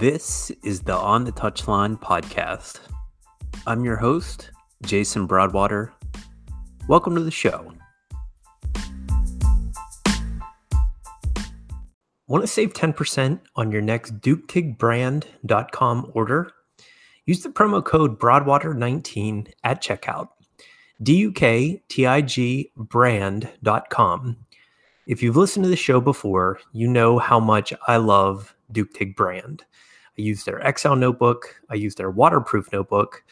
This is the On the Touchline podcast. I'm your host, Jason Broadwater. Welcome to the show. Want to save 10% on your next DuktigBrand.com order? Use the promo code Broadwater19 at checkout. D-U-K-T-I-G brand.com. If you've listened to the show before, you know how much I love Duktig brand. I use their Excel notebook, I use their waterproof notebook,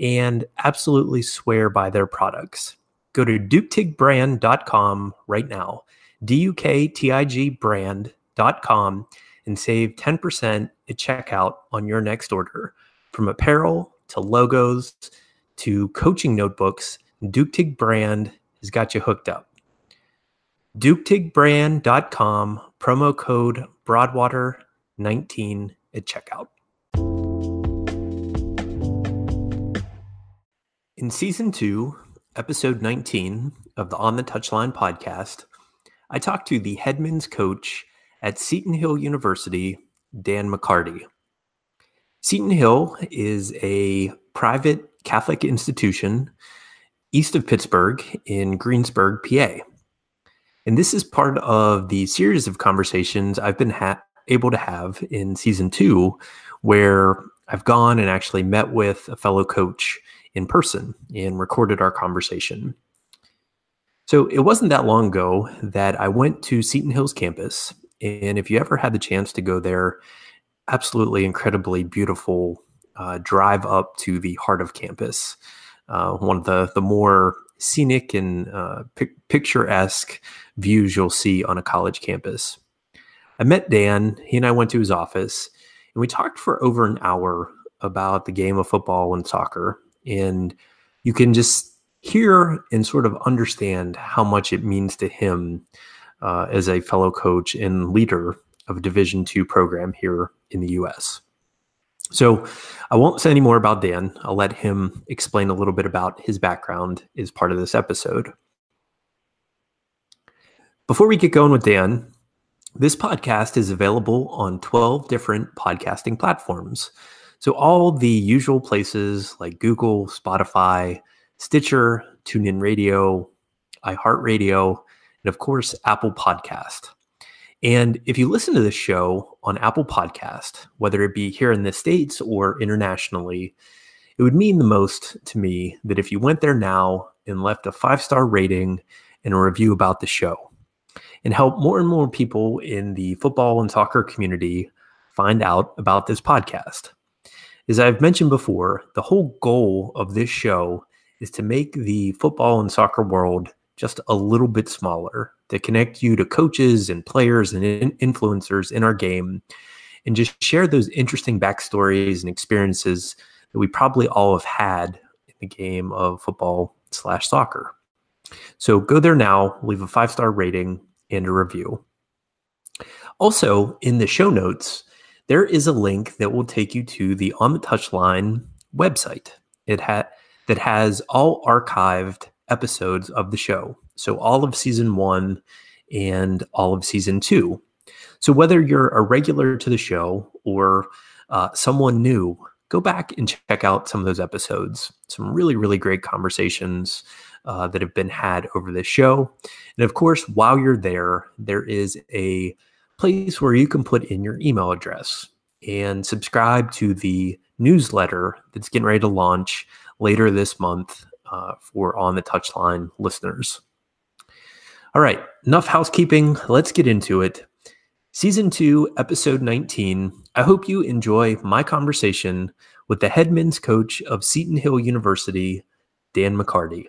and absolutely swear by their products. Go to duktigbrand.com right now, D U K T I G brand.com, and save 10% at checkout on your next order. From apparel to logos to coaching notebooks, Duktig brand has got you hooked up. DuktigBrand.com, promo code Broadwater19 at checkout. In season two, episode 19 of the On the Touchline podcast, I talked to the headman's coach at Seton Hill University, Dan McCarty. Seton Hill is a private Catholic institution east of Pittsburgh in Greensburg, PA. And this is part of the series of conversations I've been ha- able to have in season two, where I've gone and actually met with a fellow coach in person and recorded our conversation. So it wasn't that long ago that I went to Seton Hills campus. And if you ever had the chance to go there, absolutely incredibly beautiful uh, drive up to the heart of campus. Uh, one of the, the more scenic and uh, picturesque views you'll see on a college campus. I met Dan. He and I went to his office and we talked for over an hour about the game of football and soccer. And you can just hear and sort of understand how much it means to him uh, as a fellow coach and leader of a Division two program here in the U.S. So I won't say any more about Dan. I'll let him explain a little bit about his background as part of this episode. Before we get going with Dan, this podcast is available on 12 different podcasting platforms. So, all the usual places like Google, Spotify, Stitcher, TuneIn Radio, iHeartRadio, and of course, Apple Podcast. And if you listen to this show on Apple Podcast, whether it be here in the States or internationally, it would mean the most to me that if you went there now and left a five star rating and a review about the show and help more and more people in the football and soccer community find out about this podcast. As I've mentioned before, the whole goal of this show is to make the football and soccer world just a little bit smaller, to connect you to coaches and players and influencers in our game, and just share those interesting backstories and experiences that we probably all have had in the game of football slash soccer. So go there now, leave a five star rating and a review. Also, in the show notes, there is a link that will take you to the On the Touchline website. It ha- that has all archived episodes of the show. So all of season one and all of season two. So whether you're a regular to the show or uh, someone new, go back and check out some of those episodes. Some really, really great conversations uh, that have been had over this show. And of course, while you're there, there is a place where you can put in your email address and subscribe to the newsletter that's getting ready to launch later this month uh, for On the Touchline listeners. All right, enough housekeeping. Let's get into it. Season 2, Episode 19. I hope you enjoy my conversation with the head men's coach of Seton Hill University, Dan McCarty.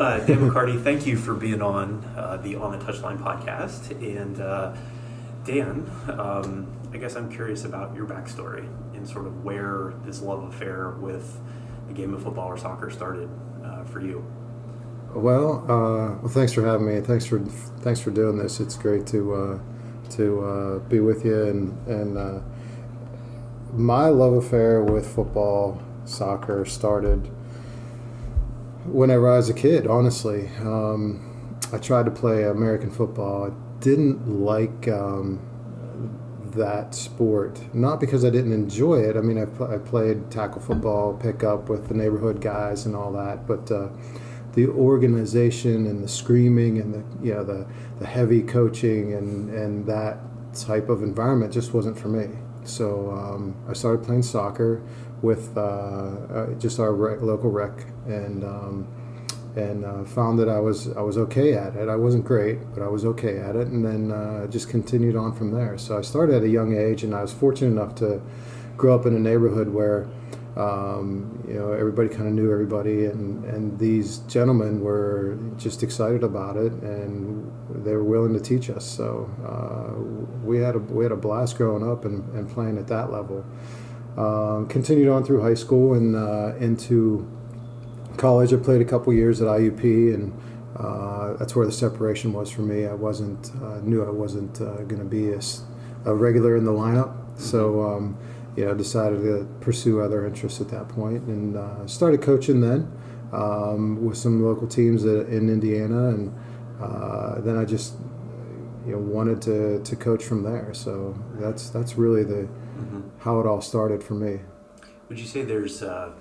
Uh, Dan McCarty, thank you for being on uh, the On the Touchline podcast. And uh, Dan, um, I guess I'm curious about your backstory and sort of where this love affair with the game of football or soccer started uh, for you. Well, uh, well, thanks for having me. Thanks for thanks for doing this. It's great to uh, to be with you and and my love affair with football, soccer started whenever I was a kid. Honestly, um, I tried to play American football. I didn't like um, that sport, not because I didn't enjoy it. I mean, I, pl- I played tackle football, pickup with the neighborhood guys and all that, but uh, the organization and the screaming and the you know the the heavy coaching and and that type of environment just wasn't for me. So um, I started playing soccer with uh, uh, just our rec, local rec and. Um, and uh, found that I was I was okay at it. I wasn't great, but I was okay at it, and then uh, just continued on from there. So I started at a young age, and I was fortunate enough to grow up in a neighborhood where um, you know everybody kind of knew everybody, and and these gentlemen were just excited about it, and they were willing to teach us. So uh, we had a we had a blast growing up and, and playing at that level. Um, continued on through high school and uh, into college, I played a couple years at IUP, and uh, that's where the separation was for me. I wasn't uh, knew I wasn't uh, going to be a, a, regular in the lineup, mm-hmm. so um, you know decided to pursue other interests at that point, and uh, started coaching then um, with some local teams in Indiana, and uh, then I just you know wanted to, to coach from there. So that's that's really the mm-hmm. how it all started for me. Would you say there's a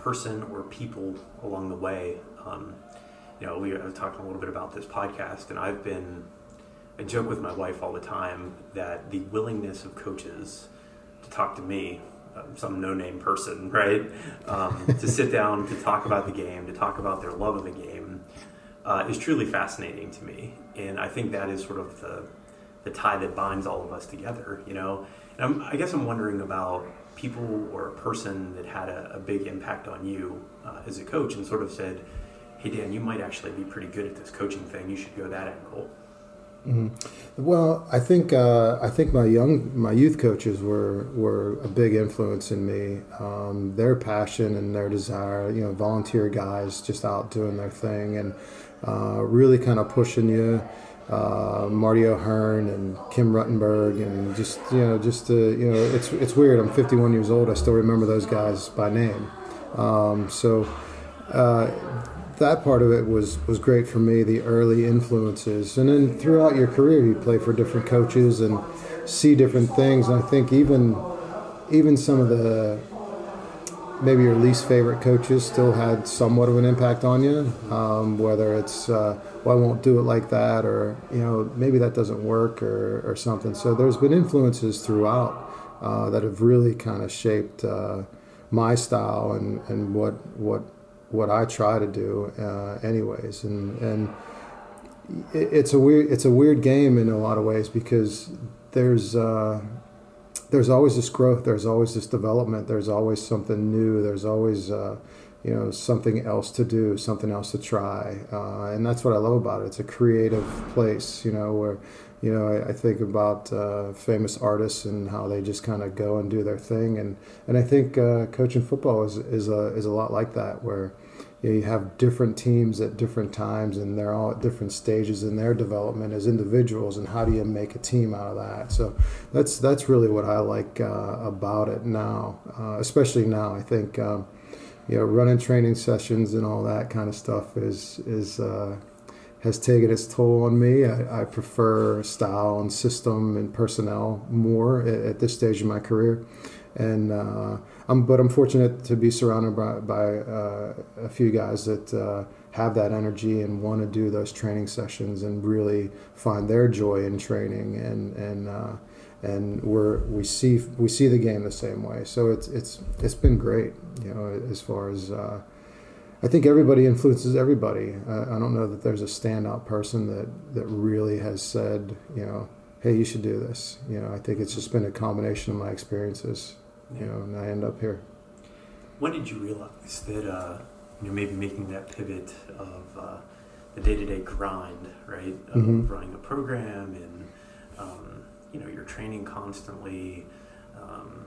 person or people along the way. Um, you know, we have talked a little bit about this podcast, and I've been, I joke with my wife all the time that the willingness of coaches to talk to me, um, some no name person, right, um, to sit down, to talk about the game, to talk about their love of the game, uh, is truly fascinating to me. And I think that is sort of the, the tie that binds all of us together, you know. And I'm, I guess I'm wondering about people or a person that had a, a big impact on you uh, as a coach and sort of said, hey, Dan, you might actually be pretty good at this coaching thing. You should go that angle? Mm-hmm. Well, I think uh, I think my young my youth coaches were were a big influence in me. Um, their passion and their desire, you know, volunteer guys just out doing their thing and uh, really kind of pushing you uh, Marty O'Hearn and Kim Ruttenberg and just you know just you know it's it's weird. I'm 51 years old. I still remember those guys by name. Um, so uh, that part of it was was great for me. The early influences, and then throughout your career, you play for different coaches and see different things. And I think even even some of the maybe your least favorite coaches still had somewhat of an impact on you. Um, whether it's uh, well, I won't do it like that, or you know, maybe that doesn't work, or, or something. So there's been influences throughout uh, that have really kind of shaped uh, my style and, and what what what I try to do, uh, anyways. And and it's a weird it's a weird game in a lot of ways because there's uh, there's always this growth, there's always this development, there's always something new, there's always uh, you know something else to do, something else to try, uh, and that's what I love about it. It's a creative place, you know, where you know I, I think about uh, famous artists and how they just kind of go and do their thing, and and I think uh, coaching football is is a is a lot like that, where you have different teams at different times and they're all at different stages in their development as individuals and how do you make a team out of that? So that's that's really what i like uh, about it now uh, especially now. I think um, you know running training sessions and all that kind of stuff is is uh, has taken its toll on me. I, I, prefer style and system and personnel more at, at this stage of my career. And uh, I'm, but I'm fortunate to be surrounded by, by uh, a few guys that uh, have that energy and want to do those training sessions and really find their joy in training and and uh, and we're we see we see the game the same way. So it's it's it's been great, you know, as far as. Uh, I think everybody influences everybody. I don't know that there's a standout person that, that really has said, you know, hey, you should do this. You know, I think it's just been a combination of my experiences you know, and I end up here. When did you realize that uh, you're maybe making that pivot of uh, the day-to-day grind, right? Of mm-hmm. running a program and um, you know you're training constantly. Um,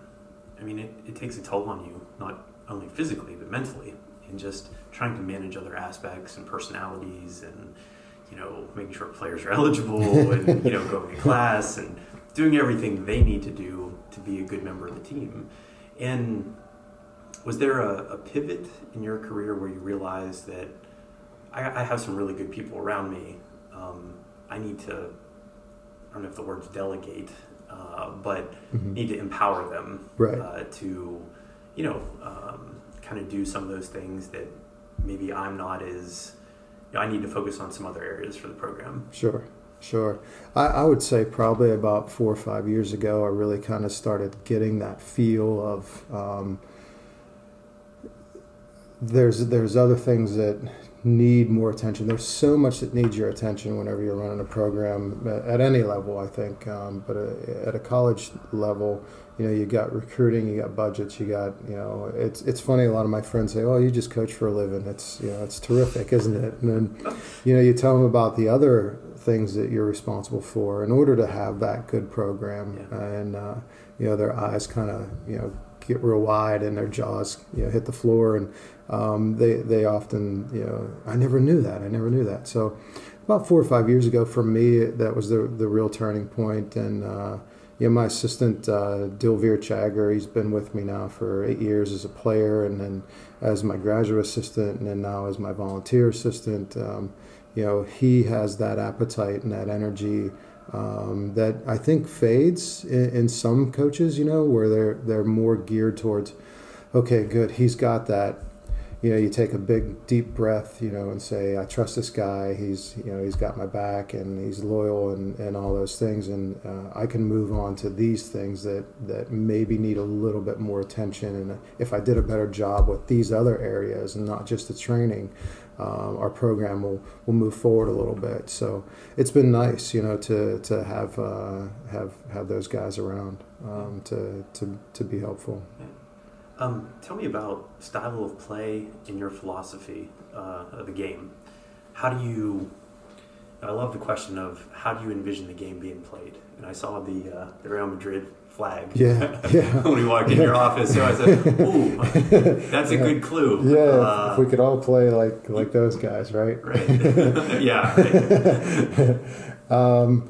I mean, it, it takes a toll on you, not only physically but mentally, and just trying to manage other aspects and personalities and you know making sure players are eligible and you know going to class and doing everything they need to do to be a good member of the team. And was there a, a, pivot in your career where you realized that I, I have some really good people around me? Um, I need to, I don't know if the word's delegate, uh, but mm-hmm. need to empower them right. uh, to, you know, um, kind of do some of those things that maybe I'm not as, you know, I need to focus on some other areas for the program. Sure. Sure. I, I, would say probably about four or five years ago, I really kind of started getting that feel of um, there's there's other things that need more attention. There's so much that needs your attention whenever you're running a program at any level, I think. Um, but uh, at a college level, you know, you got recruiting, you got budgets, you got, you know, it's it's funny. A lot of my friends say, "Oh, you just coach for a living." It's you know, it's terrific, isn't it? And then, you know, you tell them about the other things that you're responsible for in order to have that good program, yeah. and uh, you know, their eyes kind of you know get real wide and their jaws you know hit the floor. And um, they they often you know I never knew that. I never knew that. So about four or five years ago for me that was the the real turning point. And uh, you know my assistant uh, Dilvir Chagger he's been with me now for eight years as a player and then as my graduate assistant and then now as my volunteer assistant. Um, you know he has that appetite and that energy um, that I think fades in, in, some coaches, you know, where they're they're more geared towards, okay, good, he's got that. You know, you take a big deep breath, you know, and say, I trust this guy. He's you know he's got my back and he's loyal and, and all those things, and uh, I can move on to these things that that maybe need a little bit more attention. And if I did a better job with these other areas and not just the training, um, our program will, will move forward a little bit. So it's been nice, you know, to, to have, uh, have, have those guys around um, to, to, to be helpful. Um, tell me about style of play in your philosophy uh, of the game. How do you? I love the question of how do you envision the game being played. And I saw the uh, the Real Madrid flag. Yeah, yeah. when we walked in your office, so I said, "Ooh, that's a good clue." Yeah, uh, if we could all play like like those guys, right? Right. yeah. Right. um,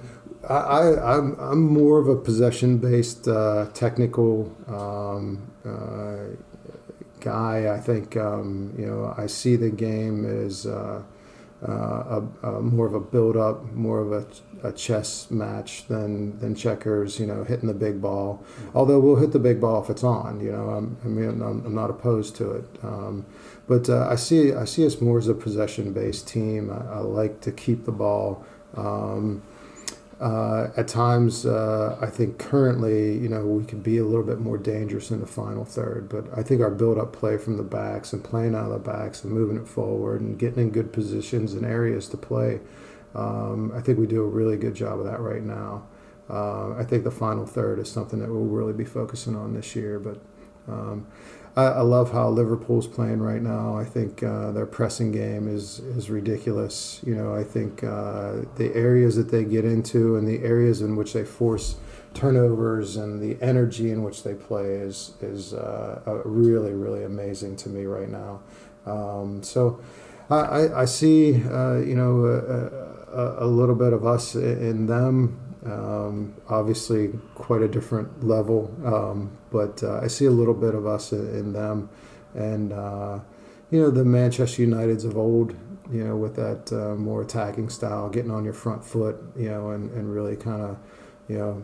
I, I am I'm, I'm more of a possession based uh, technical um, uh, guy. I think um, you know I see the game as. Uh, uh, a, a, more of a build up, more of a, a, chess match than than checkers. You know, hitting the big ball. Although we'll hit the big ball if it's on. You know, I'm, I mean, I'm, I'm not opposed to it. Um, but uh, I see I see us more as a possession based team. I, I, like to keep the ball. Um, uh, at times, uh, I think currently, you know, we could be a little bit more dangerous in the final third. But I think our build-up play from the backs and playing out of the backs and moving it forward and getting in good positions and areas to play, um, I think we do a really good job of that right now. Uh, I think the final third is something that we'll really be focusing on this year. But um, I, I, love how Liverpool's playing right now. I think uh, their pressing game is is ridiculous. You know, I think uh, the areas that they get into and the areas in which they force turnovers and the energy in which they play is is uh, really really amazing to me right now. Um, so I, I see uh, you know a, a, a, little bit of us in them. Um, obviously, quite a different level, um, but uh, I see a little bit of us in, them, and uh, you know the Manchester Uniteds of old, you know, with that uh, more attacking style, getting on your front foot, you know, and, and really kind of, you know,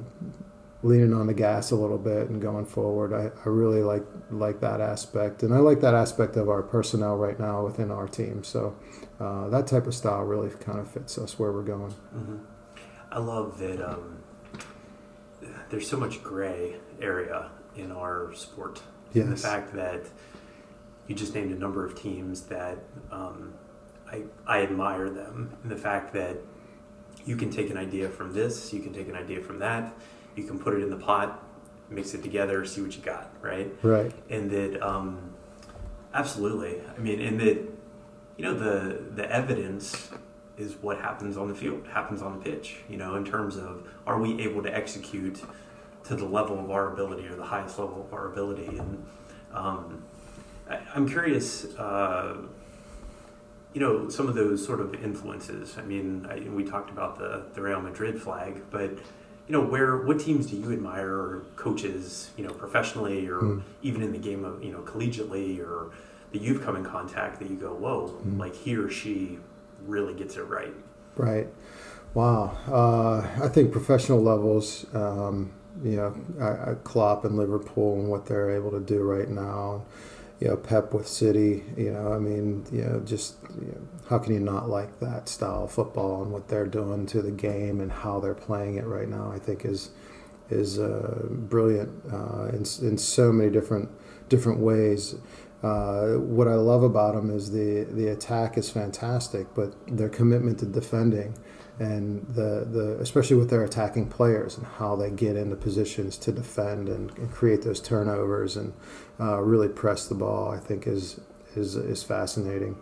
leaning on the gas a little bit and going forward. I, I really like like that aspect, and I like that aspect of our personnel right now within our team. So uh, that type of style really kind of fits us where we're going. Mm-hmm. I love that um, there's so much gray area in our sport. Yes. And the fact that you just named a number of teams that um, I, I admire them, and the fact that you can take an idea from this, you can take an idea from that, you can put it in the pot, mix it together, see what you got, right? Right. And that, um, absolutely. I mean, and that, you know, the the evidence is what happens on the field, happens on the pitch, you know, in terms of are we able to execute to the level of our ability or the highest level of our ability. And um, I, am curious, uh, you know, some of those sort of influences. I mean, I, we talked about the, the Real Madrid flag, but, you know, where what teams do you admire or coaches, you know, professionally or mm. even in the game of you know collegiately or that you've come in contact that you go, whoa, mm. like he or she really gets it right. Right. Wow. Uh, I think professional levels, um, you know, I, I Klopp and Liverpool and what they're able to do right now. You know, Pep with City. You know, I mean, you know, just you know, how can you not like that style of football and what they're doing to the game and how they're playing it right now? I think is is uh, brilliant uh, in in so many different different ways. Uh, what I love about them is the the attack is fantastic, but their commitment to defending and the, the especially with their attacking players and how they get into positions to defend and, and create those turnovers and uh, really press the ball, I think is is is fascinating.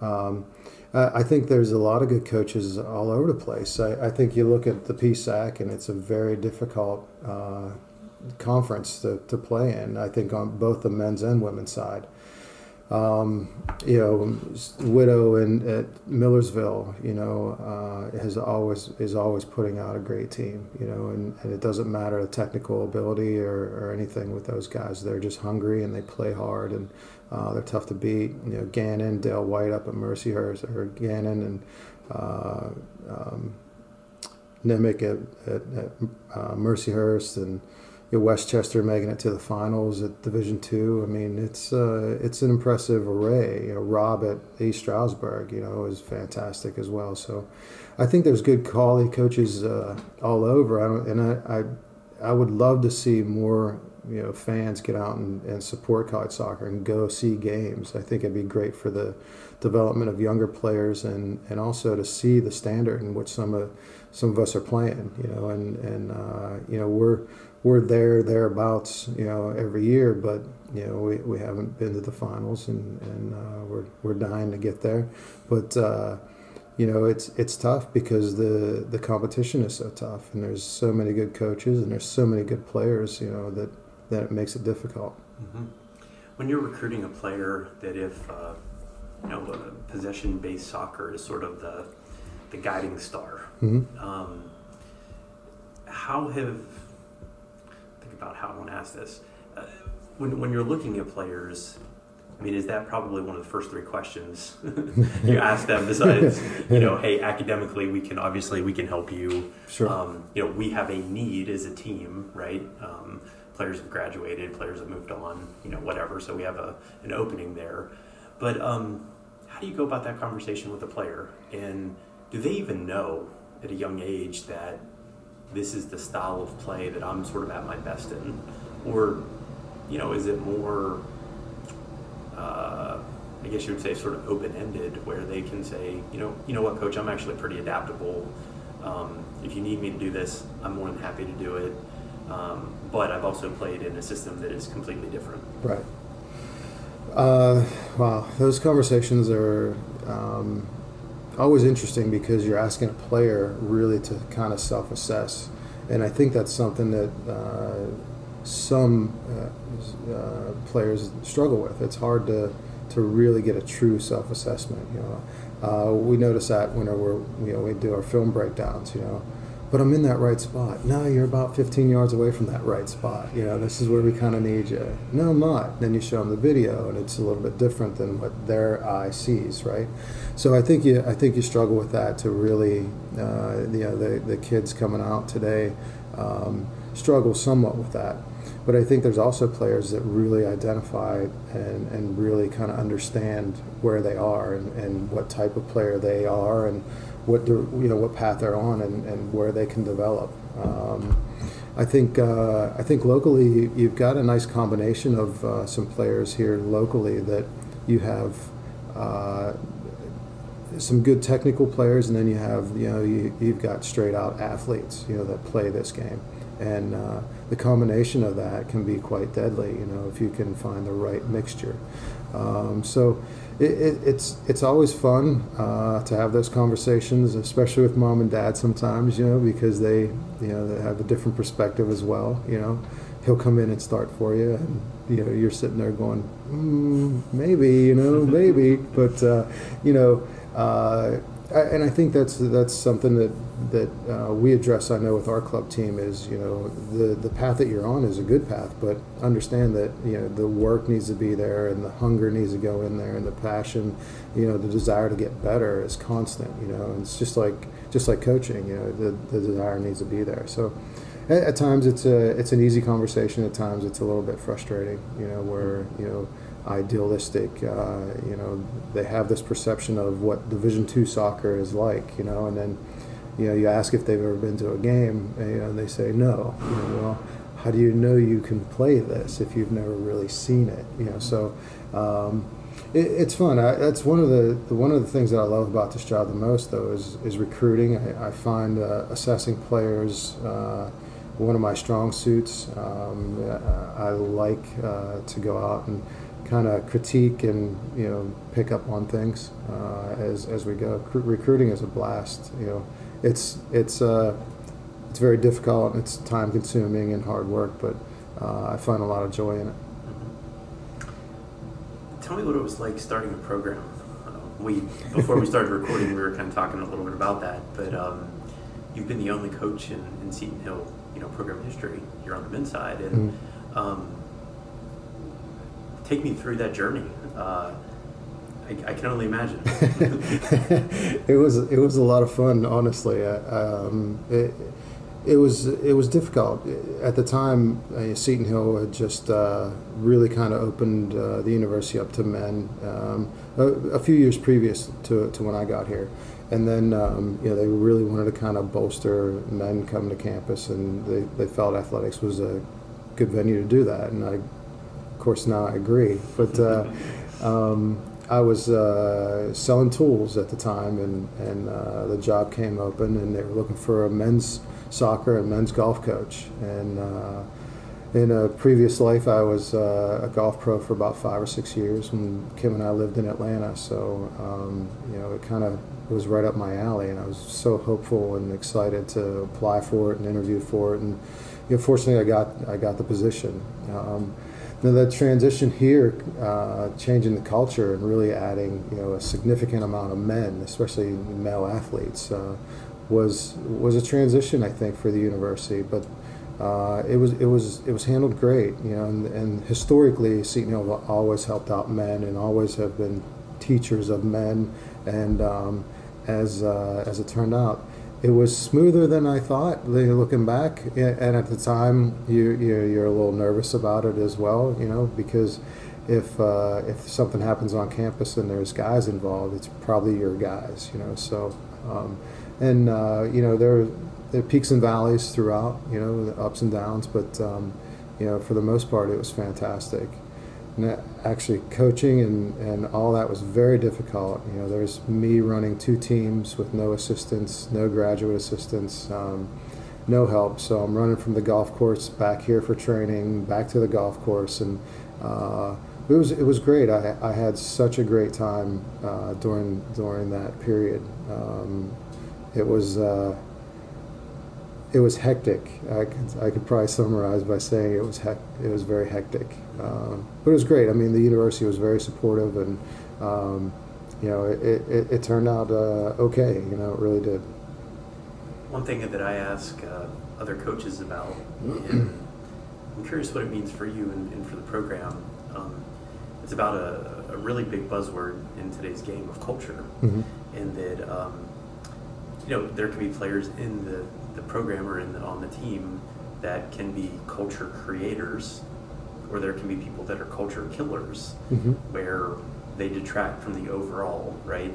Um, I think there's a lot of good coaches all over the place. I, I, think you look at the PSAC and it's a very difficult uh, conference to, to play in. I think on both the men's and women's side. Um, you know, Widow in at Millersville, you know, uh, has always is always putting out a great team. You know, and, and it doesn't matter the technical ability or, or anything with those guys. They're just hungry and they play hard and uh, they're tough to beat. You know, Gannon, Dale White up at Mercyhurst, or Gannon and uh, um, Nimick at, at, at uh, Mercyhurst and you know, West Chester making it to the finals at Division Two. I mean, it's uh, it's an impressive array. You know, Rob at East Stroudsburg, you know, is fantastic as well. So, I think there's good quality coaches uh, all over. I don't, and I, I I would love to see more you know fans get out and, and support college soccer and go see games. I think it'd be great for the development of younger players and, and also to see the standard in which some of some of us are playing. You know, and and uh, you know we're we're there thereabouts, you know, every year. But you know, we, we haven't been to the finals, and and uh, we're we're dying to get there. But uh, you know, it's it's tough because the the competition is so tough, and there's so many good coaches, and there's so many good players. You know that that it makes it difficult. Mm-hmm. When you're recruiting a player, that if uh, you know, possession-based soccer is sort of the the guiding star. Mm-hmm. Um, how have about how I want to ask this. Uh, when, when you're looking at players, I mean, is that probably one of the first three questions you ask them? Besides, you know, hey, academically, we can obviously we can help you. Sure. Um, you know, we have a need as a team, right? Um, players have graduated, players have moved on, you know, whatever. So we have a an opening there. But um, how do you go about that conversation with a player? And do they even know at a young age that this is the style of play that I'm sort of at my best in? Or, you know, is it more, uh, I guess you would say, sort of open ended, where they can say, you know, you know what, coach, I'm actually pretty adaptable. Um, if you need me to do this, I'm more than happy to do it. Um, but I've also played in a system that is completely different. Right. Uh, wow, those conversations are um, always interesting because you're asking a player really to kind of self-assess, and I think that's something that uh, some uh, uh, players struggle with. It's hard to to really get a true self-assessment. You know, uh, we notice that whenever you know we do our film breakdowns. You know, but I'm in that right spot. No, you're about 15 yards away from that right spot. You know, this is where we kind of need you. No, I'm not. Then you show them the video, and it's a little bit different than what their eye sees, right? So I think you, I think you struggle with that to really, uh, you know, the the kids coming out today um, struggle somewhat with that. But I think there's also players that really identify and, and really kind of understand where they are and, and what type of player they are and what you know what path they're on and, and where they can develop. Um, I think uh, I think locally you've got a nice combination of uh, some players here locally that you have uh, some good technical players, and then you have you know you, you've got straight out athletes you know that play this game, and uh, the combination of that can be quite deadly. You know if you can find the right mixture. Um, so it, it, it's it's always fun uh, to have those conversations, especially with mom and dad. Sometimes, you know, because they you know they have a different perspective as well. You know, he'll come in and start for you, and you know you're sitting there going, mm, maybe, you know, maybe, but uh, you know, uh, and I think that's that's something that that uh, we address, I know, with our club team is, you know, the the path that you're on is a good path, but understand that you know the work needs to be there, and the hunger needs to go in there, and the passion, you know, the desire to get better is constant. You know, and it's just like just like coaching. You know, the the desire needs to be there. So. At, at times it's a it's an easy conversation. At times it's a little bit frustrating. You know where you know idealistic. Uh, you know, they have this perception of what Division two soccer is like. You know, and then you know you ask if they've ever been to a game, and, you know, they say no. You know, well, how do you know you can play this if you've never really seen it? You know, so. Um, it, it's fun. I, that's one of the, the, one of the things that I love about this job the most, though, is is recruiting. I, I find uh, assessing players uh, one of my strong suits. Um, I like uh, to go out and kind of critique and you know pick up on things uh, as as we go. recruiting is a blast. You know, it's it's uh, it's very difficult. and It's time consuming and hard work, but uh, I find a lot of joy in it. Mm-hmm. Tell me what it was like starting a program. Uh, we before we started recording, we were kind of talking a little bit about that, but um, you've been the only coach in, in Seton Hill, you know, program history here on the men's side, and. Mm-hmm. Um, take me through that journey. Uh, I, I, can only imagine. it was it was a lot of fun, honestly. Um, it, it was it was difficult at the time. Uh, Seton Hill had just uh, really kind of opened uh, the university up to men um, a, a, few years previous to, to when I got here, and then um, you know they really wanted to kind of bolster men coming to campus, and they, they felt athletics was a good venue to do that, and I of course, now I agree. But uh, um, I was uh, selling tools at the time, and, and uh, the job came open, and they were looking for a men's soccer and men's golf coach. And uh, in a previous life, I was uh, a golf pro for about five or six years when Kim and I lived in Atlanta. So, um, you know, it kind of was right up my alley, and I was so hopeful and excited to apply for it and interview for it. And you know, fortunately, I got I got the position. Um, now the transition here, uh, changing the culture and really adding you know a significant amount of men, especially male athletes, uh, was was a transition I think for the university. But uh, it was it was it was handled great, you know. And, and historically, Seton Hill always helped out men and always have been teachers of men. And um, as uh, as it turned out, it was smoother than I thought. Looking back, and at the time, you, you're a little nervous about it as well, you know, because if uh, if something happens on campus and there's guys involved, it's probably your guys, you know. So, um, and uh, you know, there there are peaks and valleys throughout, you know, ups and downs, but um, you know, for the most part, it was fantastic actually coaching and, and all that was very difficult. You know, there's me running two teams with no assistants, no graduate assistants, um, no help. So I'm running from the golf course back here for training, back to the golf course, and uh, it was it was great. I, I had such a great time uh, during during that period. Um, it was. Uh, it was hectic. I could, I could probably summarize by saying it was hec- it was very hectic, um, but it was great. I mean, the university was very supportive, and um, you know, it, it, it turned out uh, okay. You know, it really did. One thing that I ask uh, other coaches about, and I'm curious what it means for you and, and for the program. Um, it's about a, a, really big buzzword in today's game of culture, mm-hmm. and that um, you know there can be players in the the programmer in the, on the team that can be culture creators, or there can be people that are culture killers, mm-hmm. where they detract from the overall, right?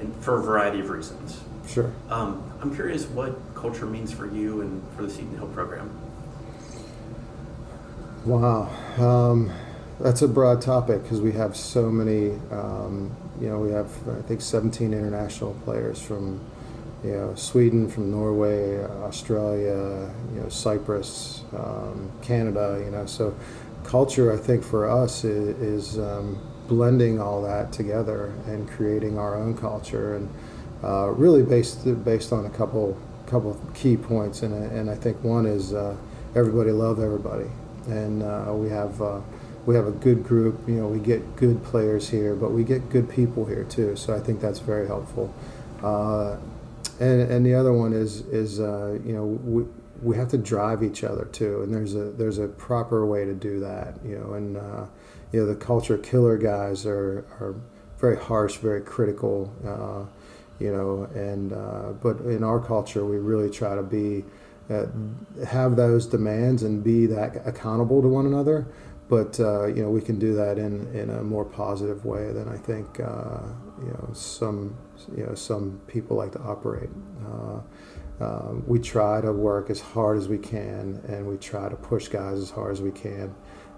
And for a variety of reasons. Sure. Um, I'm curious what culture means for you and for the Seton Hill program. Wow. Um, that's a broad topic because we have so many, um, you know, we have, I think, 17 international players from you know, Sweden, from Norway, Australia, you know, Cyprus, um, Canada, you know. So culture, I think, for us is, is um, blending all that together and creating our own culture, and uh, really based based on a couple couple key points. And and I think one is uh, everybody love everybody, and uh, we have. Uh, we have a good group, you know. We get good players here, but we get good people here too. So I think that's very helpful. Uh, and and the other one is is uh, you know we we have to drive each other too, and there's a there's a proper way to do that. You know, and uh, you know the culture killer guys are are very harsh, very critical. Uh, you know, and uh, but in our culture, we really try to be uh, have those demands and be that accountable to one another. But uh, you know, we can do that in, in a more positive way than I think uh, you know some you know some people like to operate. Um, we try to work as hard as we can, and we try to push guys as hard as we can.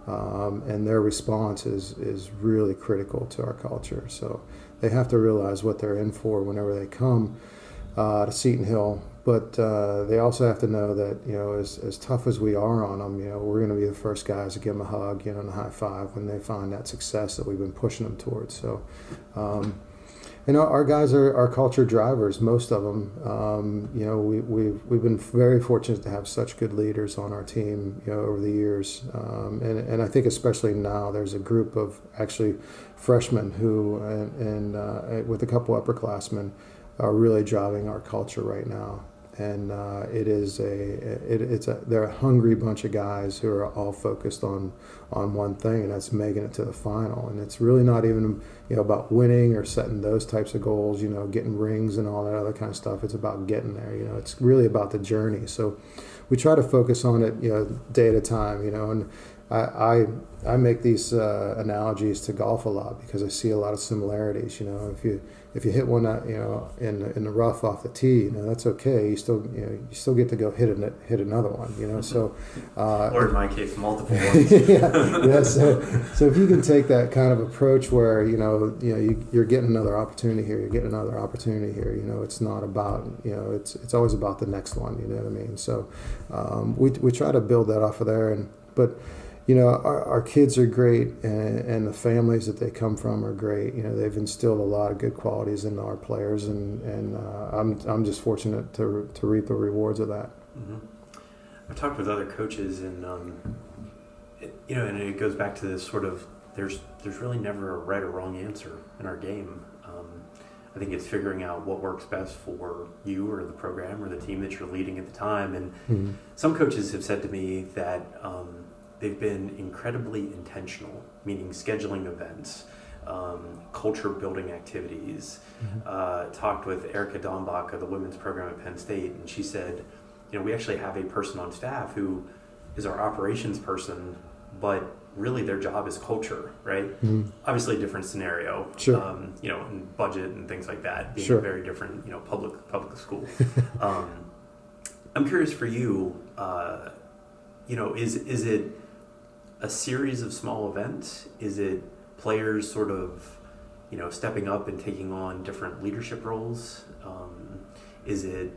Um, and their response is, is really critical to our culture. So they have to realize what they're in for whenever they come uh, to Seton Hill. But uh, they also have to know that you know, as, as tough as we are on them, you know, we're going to be the first guys to give them a hug, you know, and a high five when they find that success that we've been pushing them towards. So, um, you know, our guys are, our culture drivers, most of them. Um, you know, we, we've, we've been very fortunate to have such good leaders on our team, you know, over the years. Um, and, and I think especially now there's a group of actually freshmen who, and, and uh, with a couple upperclassmen, are really driving our culture right now and uh, it is a it, it's a they're a hungry bunch of guys who are all focused on on one thing and that's making it to the final. And it's really not even you know about winning or setting those types of goals you know getting rings and all that other kind of stuff. It's about getting there you know. It's really about the journey. So we try to focus on it you know day at a time you know. And I, I, I make these uh, analogies to golf a lot because I see a lot of similarities. You know, if you if you hit one, you know, in in the rough off the tee, you know, that's okay. You still you know you still get to go hit a hit another one. You know, so uh, or in my case, multiple ones. yeah, yeah. So so if you can take that kind of approach where you know you know you, you're getting another opportunity here, you're getting another opportunity here. You know, it's not about you know it's it's always about the next one. You know what I mean? So um, we we try to build that off of there, and but you know, our, our kids are great, and, and, the families that they come from are great. You know, they've instilled a lot of good qualities in our players, and and uh, I'm I'm just fortunate to to reap the rewards of that. Mm-hmm. I've talked with other coaches, and um, it, you know, and it goes back to this sort of there's there's really never a right or wrong answer in our game. Um, I think it's figuring out what works best for you or the program or the team that you're leading at the time. And mm-hmm. some coaches have said to me that. Um, they've been incredibly intentional, meaning scheduling events, um, culture building activities. Mm-hmm. Uh, talked with Erica Dambach of the women's program at Penn State, and she said, you know, we actually have a person on staff who is our operations person, but really their job is culture, right? Mm-hmm. Obviously, a different scenario, sure. Um, you know, and budget and things like that being sure. very different, you know, public public school. um, I'm curious for you, uh, you know, is is it a series of small events? Is it players sort of, you know, stepping up and taking on different leadership roles? Um, is it,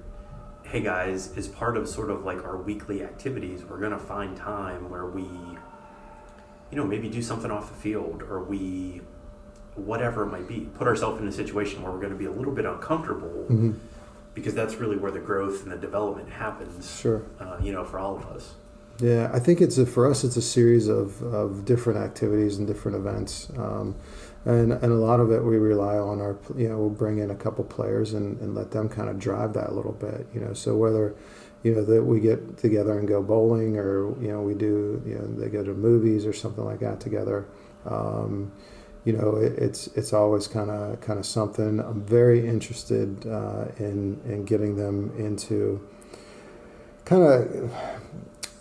hey guys, as part of sort of like our weekly activities, we're going to find time where we, you know, maybe do something off the field or we, whatever it might be, put ourselves in a situation where we're going to be a little bit uncomfortable. Mm-hmm. Because that's really where the growth and the development happens. Sure. Uh, you know, for all of us. Yeah, I think it's a, for us. It's a series of, of different activities and different events, um, and and a lot of it we rely on our you know we'll bring in a couple players and, and let them kind of drive that a little bit. You know, so whether you know that we get together and go bowling, or you know we do you know they go to movies or something like that together. Um, you know, it, it's it's always kind of kind of something. I'm very interested uh, in in getting them into kind of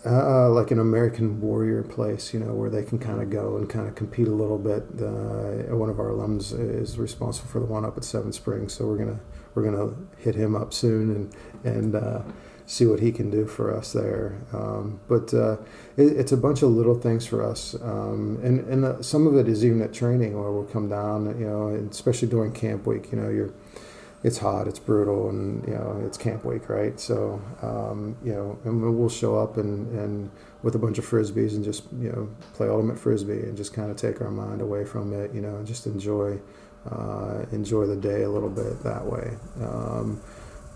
uh, like an American Warrior place, you know, where they can kind of go and kind of compete a little bit. Uh, one of our alums is responsible for the one up at Seven Springs, so we're gonna we're gonna hit him up soon and and uh, see what he can do for us there. Um, but uh, it, it's a bunch of little things for us, um, and and uh, some of it is even at training where we'll come down, you know, especially during camp week. You know, you're it's hot, it's brutal, and you know it's camp week, right? So um, you know, and we'll show up and, and with a bunch of frisbees and just you know play ultimate frisbee and just kind of take our mind away from it, you know, and just enjoy uh, enjoy the day a little bit that way. Um,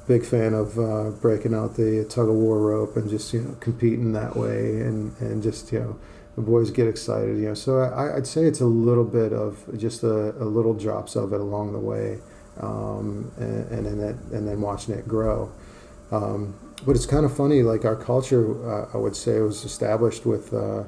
big fan of uh, breaking out the tug of war rope and just you know competing that way and and just you know the boys get excited, you know. So I, would say it's a little bit of just a, a little drops of it along the way um, and, and then it, and then watching it grow. Um, but it's kind of funny. Like our culture, uh, I would say, was established with. Uh,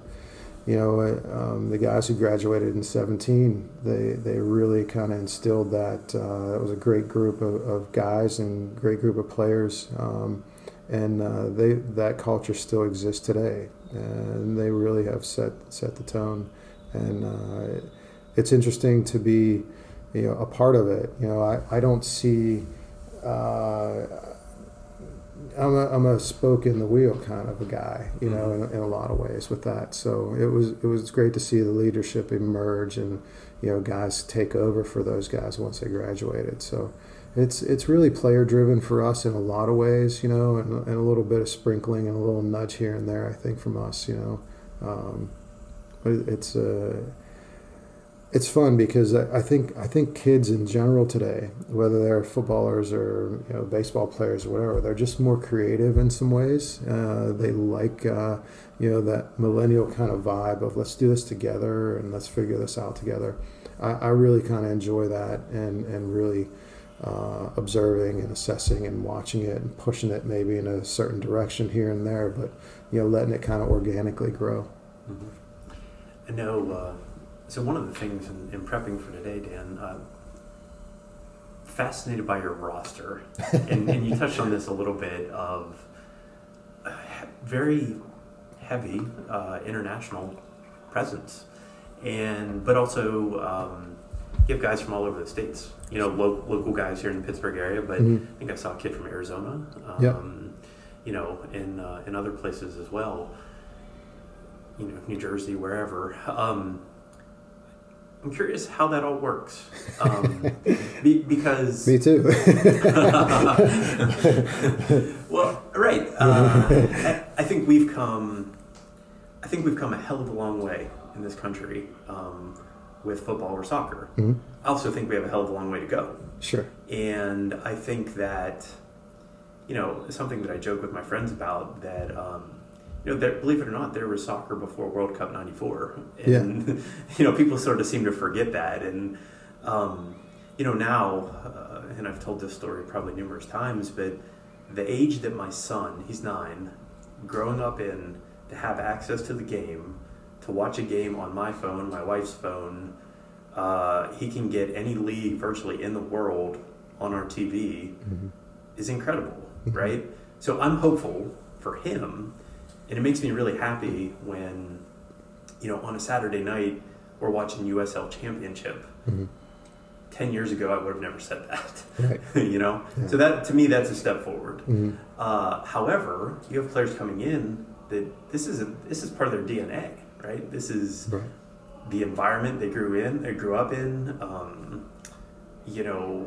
you know, um, the guys who graduated in 17, they, they really kind of instilled that. Uh, it was a great group of, of, guys and great group of players. Um, and uh, they, that culture still exists today. And they really have set, set the tone. And uh, it's interesting to be, you know, a part of it. You know, I, I don't see uh, I'm a, I'm a spoke in the wheel kind of a guy, you know, mm-hmm. in, in, a lot of ways with that. So it was it was great to see the leadership emerge and you know guys take over for those guys once they graduated. So it's it's really player driven for us in a lot of ways, you know, and, and, a little bit of sprinkling and a little nudge here and there. I think from us, you know, um, but it's a uh, it's fun because I think I think kids in general today, whether they're footballers or you know baseball players or whatever, they're just more creative in some ways. Uh, they like uh, you know that millennial kind of vibe of let's do this together and let's figure this out together. I, I really kind of enjoy that and and really uh, observing and assessing and watching it and pushing it maybe in a certain direction here and there, but you know letting it kind of organically grow. Mm-hmm. I know uh, so one of the things in, in prepping for today, Dan, uh, fascinated by your roster, and, and, you touched on this a little bit of very heavy uh, international presence, and but also um, you have guys from all over the states. You know, lo- local guys here in the Pittsburgh area, but mm-hmm. I think I saw a kid from Arizona. Um, yeah. You know, in uh, in other places as well. You know, New Jersey, wherever. Um, I'm curious how that all works. Um, be, because me too. well, right. Uh, I, I, think we've come. I think we've come a hell of a long way in this country um, with football or soccer. Mm-hmm. I also think we have a hell of a long way to go. Sure. And I think that, you know, something that I joke with my friends about that. Um, you know, there, believe it or not, there was soccer before World Cup '94, and yeah. you know, people sort of seem to forget that. And um, you know, now, uh, and I've told this story probably numerous times, but the age that my son, he's nine, growing up in, to have access to the game, to watch a game on my phone, my wife's phone, uh, he can get any league virtually in the world on our TV, mm-hmm. is incredible, mm-hmm. right? So I'm hopeful for him and it makes me really happy when you know on a Saturday night we're watching USL Championship. Mm-hmm. Ten years ago, I would have never said that. Right. you know, yeah. so that to me that's a step forward. Mm-hmm. Uh, however, you have players coming in that this is a, this is part of their DNA, right? This is right. the environment they grew in, they grew up in. Um, you know,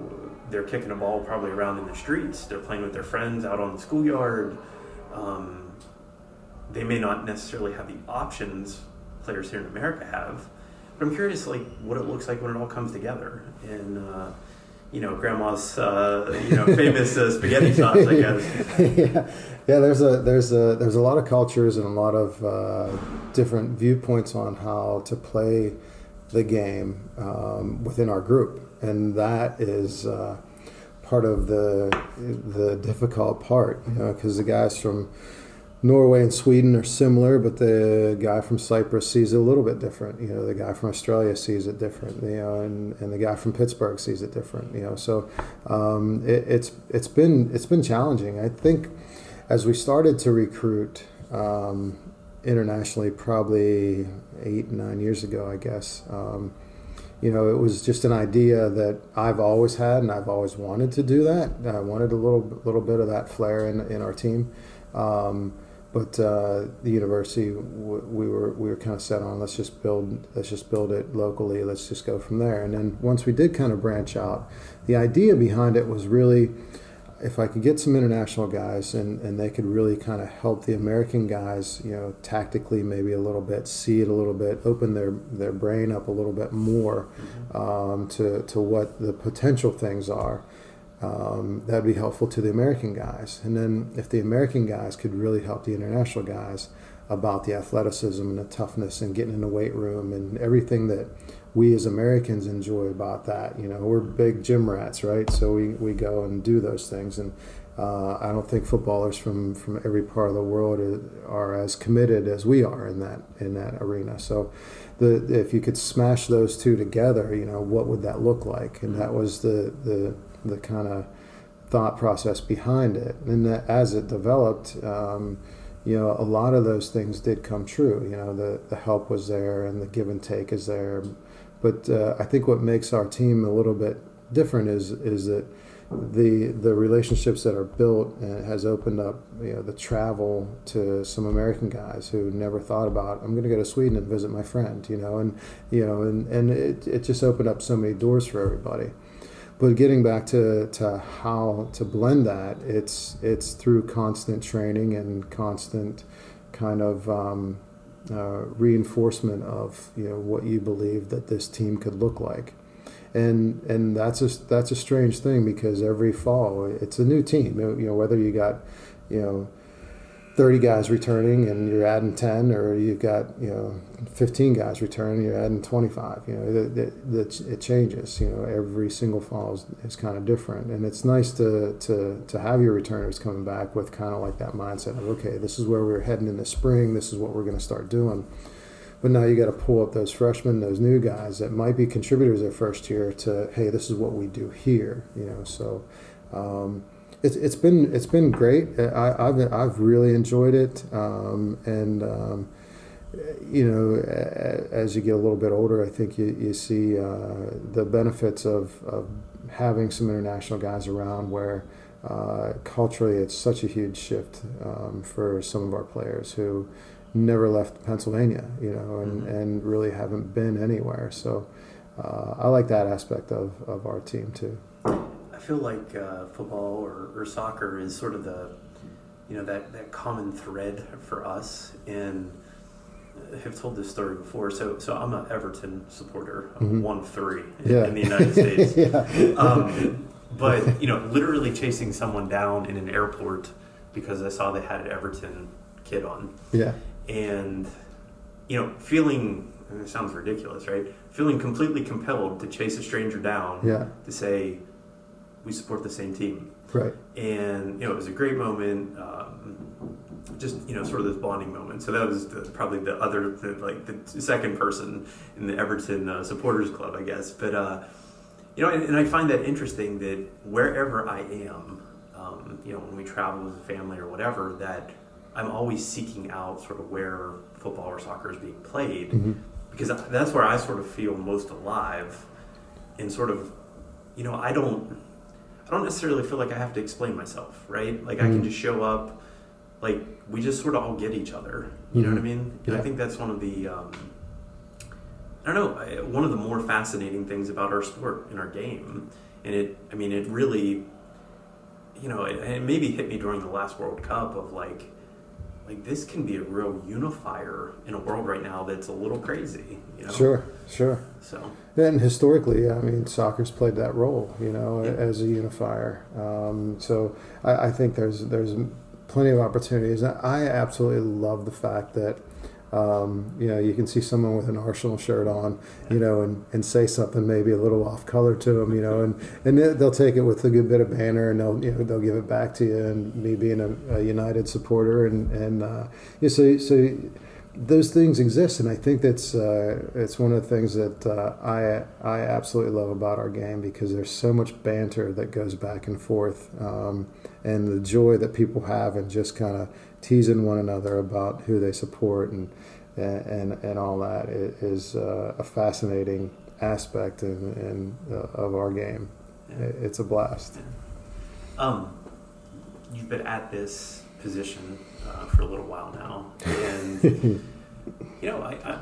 they're kicking a ball probably around in the streets. They're playing with their friends out on the schoolyard. Um, they may not necessarily have the options players here in America have. But I'm curious, like, what it looks like when it all comes together. And, uh, you know, grandma's, uh, you know, famous uh, spaghetti sauce, I guess. yeah. yeah, there's a there's a there's a lot of cultures and a lot of uh, different viewpoints on how to play the game um, within our group, and that is uh, part of the the difficult part, you know, because the guys from Norway and Sweden are similar, but the guy from Cyprus sees it a little bit different. You know, the guy from Australia sees it different. You know, and, and the guy from Pittsburgh sees it different. You know, so um, it, it's it's been it's been challenging. I think as we started to recruit um, internationally, probably eight nine years ago, I guess. Um, you know, it was just an idea that I've always had, and I've always wanted to do that. I wanted a little little bit of that flair in in our team. But uh, the university we were we were kind of set on let's just build let's just build it locally let's just go from there and then once we did kind of branch out the idea behind it was really if I could get some international guys and, and they could really kind of help the American guys, you know, tactically maybe a little bit, see it a little bit, open their, their brain up a little bit more mm-hmm. um, to, to what the potential things are um, that'd be helpful to the American guys. And then if the American guys could really help the international guys, about the athleticism and the toughness and getting in the weight room and everything that we as Americans enjoy about that. You know, we're big gym rats, right? So we, we go and do those things. And uh, I don't think footballers from, from every part of the world are, as committed as we are in that in that arena. So, the if you could smash those two together, you know, what would that look like? And that was the the the kind of thought process behind it. And as it developed. Um, you know, a lot of those things did come true. You know, the, the help was there and the give and take is there. But uh, I think what makes our team a little bit different is is that the the relationships that are built and has opened up you know the travel to some American guys who never thought about I'm going to go to Sweden and visit my friend you know and you know and and it, it just opened up so many doors for everybody but getting back to, to how to blend that it's it's through constant training and constant kind of um, uh, reinforcement of you know what you believe that this team could look like, and and that's a that's a strange thing because every fall it's a new team. You know whether you got you know 30 guys returning and you're adding 10 or you've got you know 15 guys returning you're adding 25 you know that it changes you know every single fall is, is kind of different. And it's nice to, to to have your returners coming back with kind of like that mindset of okay this is where we're heading in the spring this is what we're going to start doing. But now you got to pull up those freshmen those new guys that might be contributors their first year to hey this is what we do here you know so um, it's, it's been it's been great. I, have I've really enjoyed it, um, and um, you know, as you get a little bit older, I think you, you see uh, the benefits of, of having some international guys around where uh, culturally it's such a huge shift um, for some of our players who never left Pennsylvania, you know, and, mm-hmm. and really haven't been anywhere. So uh, I like that aspect of, of our team too. I feel like uh, football or, or soccer is sort of the, you know, that, that common thread for us. And I have told this story before. So, so I'm an Everton supporter, mm-hmm. one three in, yeah. in, the United States. yeah. um, but you know, literally chasing someone down in an airport because I saw they had an Everton kid on. Yeah. And you know, feeling it sounds ridiculous, right? Feeling completely compelled to chase a stranger down. Yeah. To say, we support the same team. Right. And you know, it was a great moment. Um, just you know, sort of this bonding moment. So that was the, probably the other, the, like the second person in the Everton uh, supporters club, I guess. But uh, you know, and, and, I find that interesting that wherever I am, um, you know, when we travel as a family or whatever, that I'm always seeking out sort of where football or soccer is being played, mm-hmm. because that's where I sort of feel most alive, and sort of, you know, I don't I don't necessarily feel like I have to explain myself, right? Like mm-hmm. I can mm. just show up, like we just sort of all get each other. You mm-hmm. know what I mm-hmm. mean? And yeah. I think that's one of the, um, I don't know, one of the more fascinating things about our sport and our game. And it, I mean, it really, you know, it, it maybe hit me during the last World Cup of like, like this can be a real unifier in a world right now that's a little crazy. You know? Sure, sure. So and historically, I mean, soccer's played that role, you know, yeah. as a unifier. Um, so I, I, think there's there's plenty of opportunities. I absolutely love the fact that. Um, you know, you can see someone with an Arsenal shirt on, you know, and, and say something maybe a little off color to them, you know, and, and they'll take it with a good bit of banner and they'll, you know, they'll give it back to you. And me being a, a United supporter and, and, uh, yeah, so, so those things exist, and I think that's uh, it's one of the things that uh, I I absolutely love about our game because there's so much banter that goes back and forth, um, and the joy that people have and just kind of teasing one another about who they support and and and all that is uh, a fascinating aspect in, in uh, of our game. Yeah. It's a blast. Um, you've been at this position uh, for a little while now, and you know, I, I,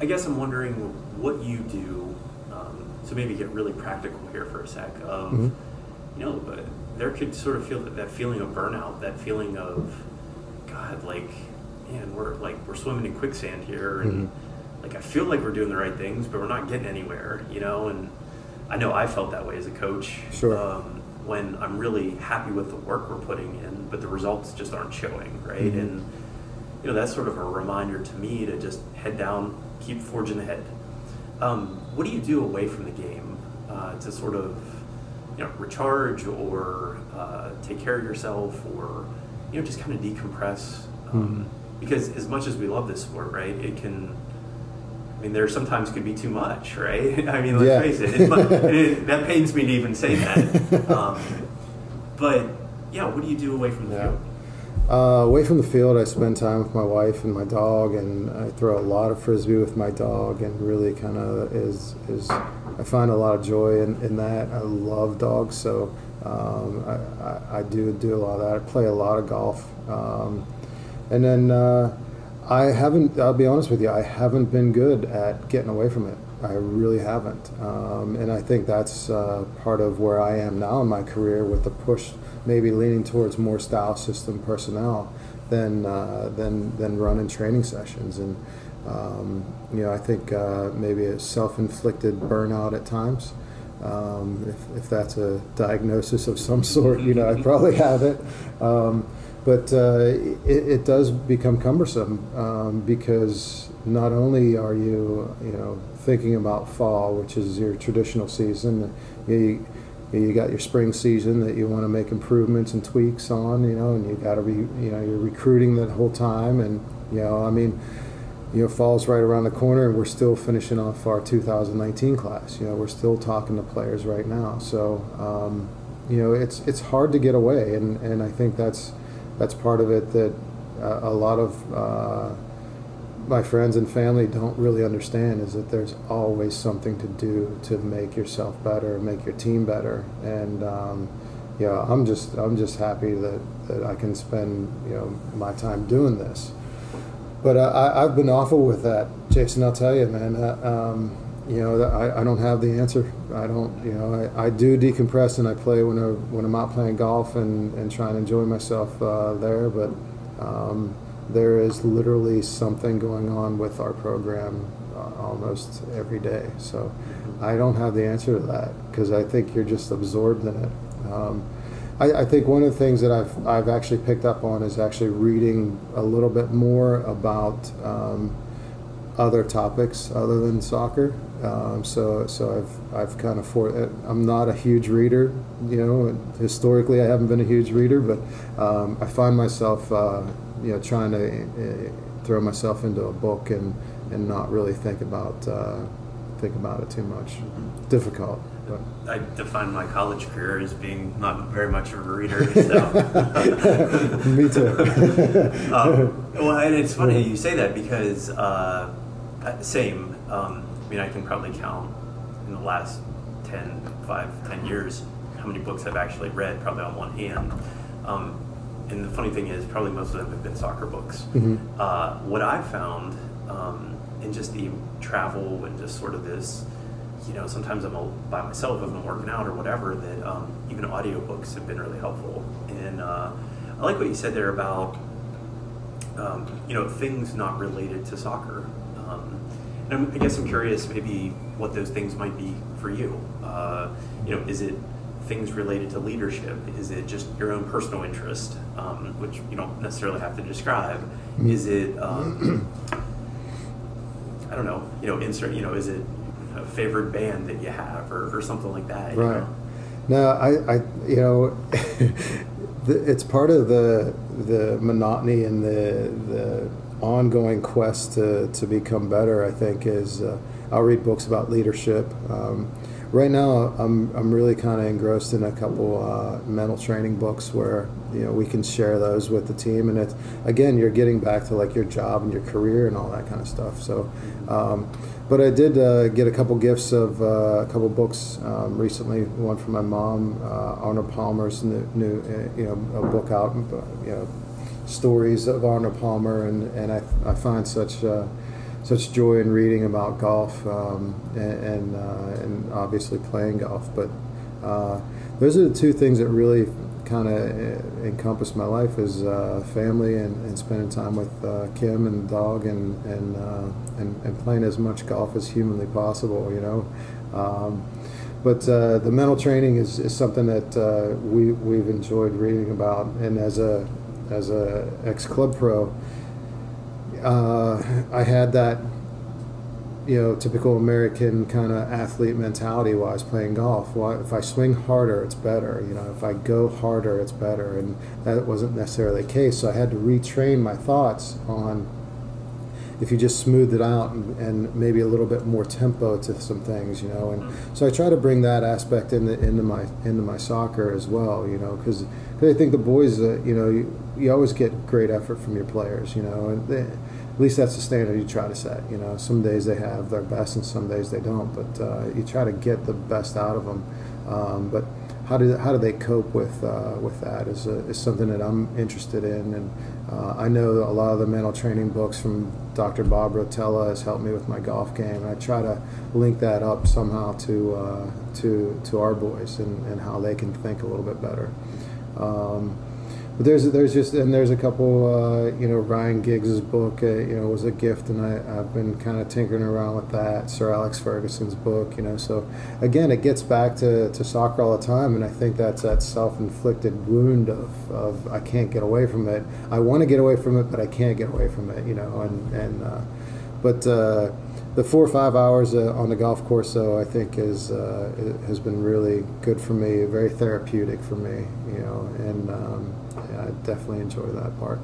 I, guess I'm wondering what you do. Um, so maybe get really practical here for a sec. Of mm-hmm. you know, but there could sort of feel that, that feeling of burnout, that feeling of God, like man, we're like we're swimming in quicksand here, and mm-hmm. like I feel like we're doing the right things, but we're not getting anywhere, you know, and I know I felt that way as a coach. Sure. Um, when I'm really happy with the work we're putting in, but the results just aren't showing, right? Mm-hmm. And you know that's sort of a reminder to me to just head down, keep forging ahead. Um, what do you do away from the game uh, to sort of you know recharge or uh, take care of yourself or you know just kind of decompress? Um, mm-hmm. Because as much as we love this sport, right, it can I mean, there sometimes could be too much, right? I mean, let's yeah. face it, it, that pains me to even say that. Um, but yeah, what do you do away from the yeah. field? Uh, away from the field, I spend time with my wife and my dog, and I throw a lot of frisbee with my dog, and really kind of is is I find a lot of joy in, in that. I love dogs, so um, I, I, I, do do a lot of that. I play a lot of golf, um, and then. Uh, I haven't. I'll be honest with you. I haven't been good at getting away from it. I really haven't, um, and I think that's uh, part of where I am now in my career with the push, maybe leaning towards more style system personnel than uh, than than running training sessions. And um, you know, I think uh, maybe a self-inflicted burnout at times. Um, if, if that's a diagnosis of some sort, you know, I probably have it. Um, but uh, it, it, does become cumbersome um, because not only are you you know thinking about fall, which is your traditional season, you you got your spring season that you want to make improvements and tweaks on, you know, and you got to be you know you're recruiting that whole time, and you know I mean. You know, fall's right around the corner, and we're still finishing off our 2019 class. You know, we're still talking to players right now. So, um, you know, it's it's hard to get away, and, and I think that's that's part of it that uh, a lot of uh, my friends and family don't really understand is that there's always something to do to make yourself better, make your team better, and um, yeah, I'm just I'm just happy that, that I can spend you know my time doing this. But uh, I, I've been awful with that, Jason. I'll tell you, man. Uh, um, you know, I, I don't have the answer. I don't, you know, I, I do decompress and I play when, I, when I'm out playing golf and, and try and enjoy myself uh, there. But um, there is literally something going on with our program uh, almost every day. So I don't have the answer to that because I think you're just absorbed in it. Um, I, I, think one of the things that I've, I've actually picked up on is actually reading a little bit more about um, other topics other than soccer. Um, so so I've I've kind of for I'm not a huge reader, you know. Historically, I haven't been a huge reader, but um, I find myself uh, you know trying to uh, throw myself into a book and and not really think about uh, think about it too much. Mm-hmm. Difficult. But. I define my college career as being not very much of a reader. So. Me too. um, well, and it's funny you say that because uh, same. Um, mean, I can probably count in the last 10, 5, 10 years how many books I've actually read, probably on one hand. Um, and the funny thing is, probably most of them have been soccer books. Mm-hmm. Uh, what I've found um, in just the travel and just sort of this, you know, sometimes I'm all by myself if I'm working out or whatever, that um, even audiobooks have been really helpful. And uh, I like what you said there about, um, you know, things not related to soccer. And I guess I'm curious, maybe what those things might be for you. Uh, you know, is it things related to leadership? Is it just your own personal interest, um, which you don't necessarily have to describe? Is it, um, I don't know, you know, insert, you know, is it a favorite band that you have, or, or something like that? Right. Know? No, I, I, you know, it's part of the the monotony and the the ongoing quest to, to become better, I think, is uh, I'll read books about leadership. Um, right now, I'm, I'm really kind of engrossed in a couple uh, mental training books where you know we can share those with the team, and it's again you're getting back to like your job and your career and all that kind of stuff. So, um, but I did uh, get a couple gifts of uh, a couple books um, recently. One from my mom, uh, Arnold Palmer's new, new uh, you know book out, you know stories of Arnold Palmer, and, and I, I find such uh, such joy in reading about golf um, and and, uh, and, obviously playing golf. But uh, those are the two things that really kind of uh, encompass my life is uh, family and, and, spending time with uh, Kim and dog and and, and, and playing as much golf as humanly possible. You know. Um, but uh, the mental training is, is something that uh, we, we've enjoyed reading about. And as a as a ex club pro, uh, I had that you know, typical American kind of athlete mentality while I was playing golf. Well, if I swing harder, it's better. You know, if I go harder, it's better. And that wasn't necessarily the case. So I had to retrain my thoughts on if you just smooth it out and, and maybe a little bit more tempo to some things, you know. And so I try to bring that aspect into into my into my soccer as well, you know, because I think the boys, uh, you know, you, you always get great effort from your players, you know, and they, at least that's the standard you try to set. You know, some days they have their best and some days they don't, but uh, you try to get the best out of them. Um, but how do how do they cope with uh, with that is, a, is something that I'm interested in, and uh, I know a lot of the mental training books from Dr. Bob Rotella has helped me with my golf game. I try to link that up somehow to uh, to to our boys and, and how they can think a little bit better. Um, but there's there's just and there's a couple uh, you know Ryan Giggs's book uh, you know was a gift and I, I've been kind of tinkering around with that Sir Alex Ferguson's book you know so again it gets back to, to soccer all the time and I think that's that self-inflicted wound of, of I can't get away from it. I want to get away from it but I can't get away from it you know and and uh, but uh, the four or five hours uh, on the golf course, though, I think is uh, has been really good for me, very therapeutic for me, you know, and um, I definitely enjoy that part.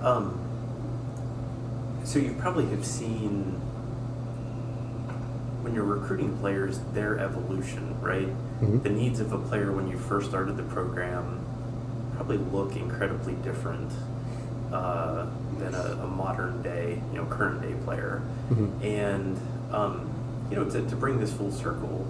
Yeah. Um, so you probably have seen when you're recruiting players their evolution, right? Mm-hmm. The needs of a player when you first started the program probably look incredibly different uh, than a, a, modern day, you know, current day player. Mm-hmm. And um, you know, to, to bring this full circle,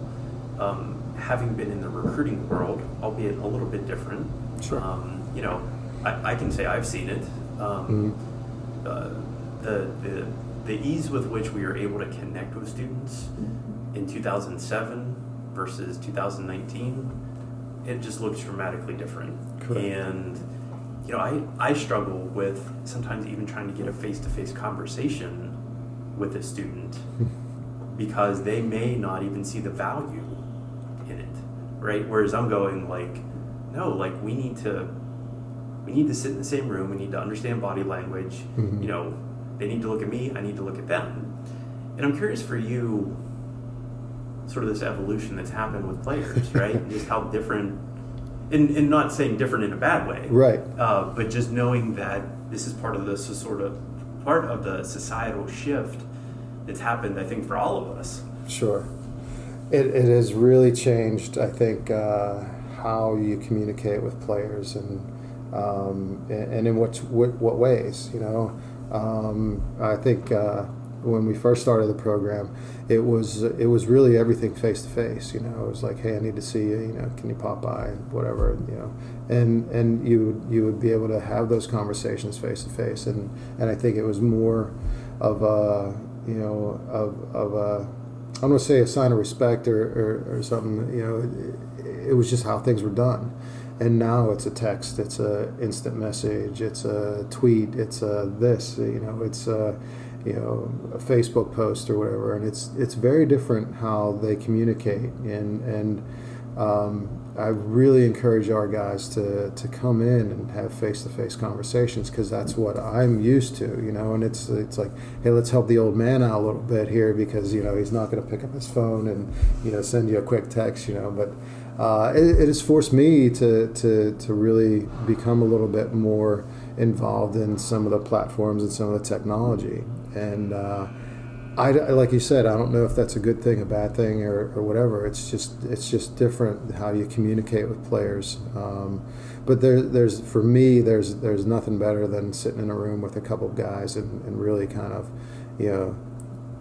um, having been in the recruiting world, albeit a little bit different, Sure. Um, you know, I, I, can say I've seen it. Um, mm-hmm. uh, the, the, the ease with which we are able to connect with students in 2007 versus 2019, it just looks dramatically different. Correct. And, you know, I, I struggle with sometimes even trying to get a face to face conversation with a student because they may not even see the value right? Whereas I'm going, like, no, like we need to we need to sit in the same room. We need to understand body language. Mm-hmm. You know, they need to look at me. I need to look at them. And I'm curious for you, sort of this evolution that's happened with players, right? just how different, and, and not saying different in a bad way, right? Uh, but just knowing that this is part of this sort of part of the societal shift that's happened. I think for all of us. Sure, it it has really changed. I think. Uh, how you communicate with players and um, and, in what, what, what ways. You know, um, I think uh, when we first started the program, it was it was really everything face to face. You know, it was like, hey, I need to see you. You know, can you pop by? Whatever. You know, and and you you would be able to have those conversations face to face. And and I think it was more of a you know of of a I don't want to say a sign of respect or, or, or something. You know it was just how things were done. And now it's a text, it's a instant message, it's a tweet, it's a this, you know, it's a you know a Facebook post or whatever, and it's it's very different how they communicate. And and um, I really encourage our guys to to come in and have face to face conversations because that's what I'm used to, you know. And it's it's like, hey, let's help the old man out a little bit here because you know he's not going to pick up his phone and you know send you a quick text, you know, but uh, it, it, has forced me to, to, to really become a little bit more involved in some of the platforms and some of the technology. And uh, I, like you said, I don't know if that's a good thing, a bad thing, or, or whatever. It's just it's just different how you communicate with players. Um, but there, there's for me, there's there's nothing better than sitting in a room with a couple of guys and, and really kind of, you know,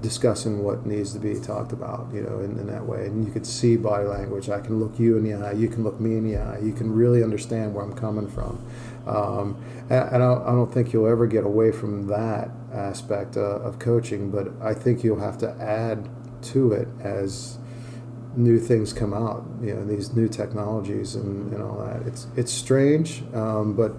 discussing what needs to be talked about, you know, in, in, that way. And you could see body language. I can look you in the eye. You can look me in the eye. You can really understand where I'm coming from. Um, and, I, don't think you'll ever get away from that aspect uh, of coaching, but I think you'll have to add to it as new things come out, you know, these new technologies and, and all that. It's it's strange, um, but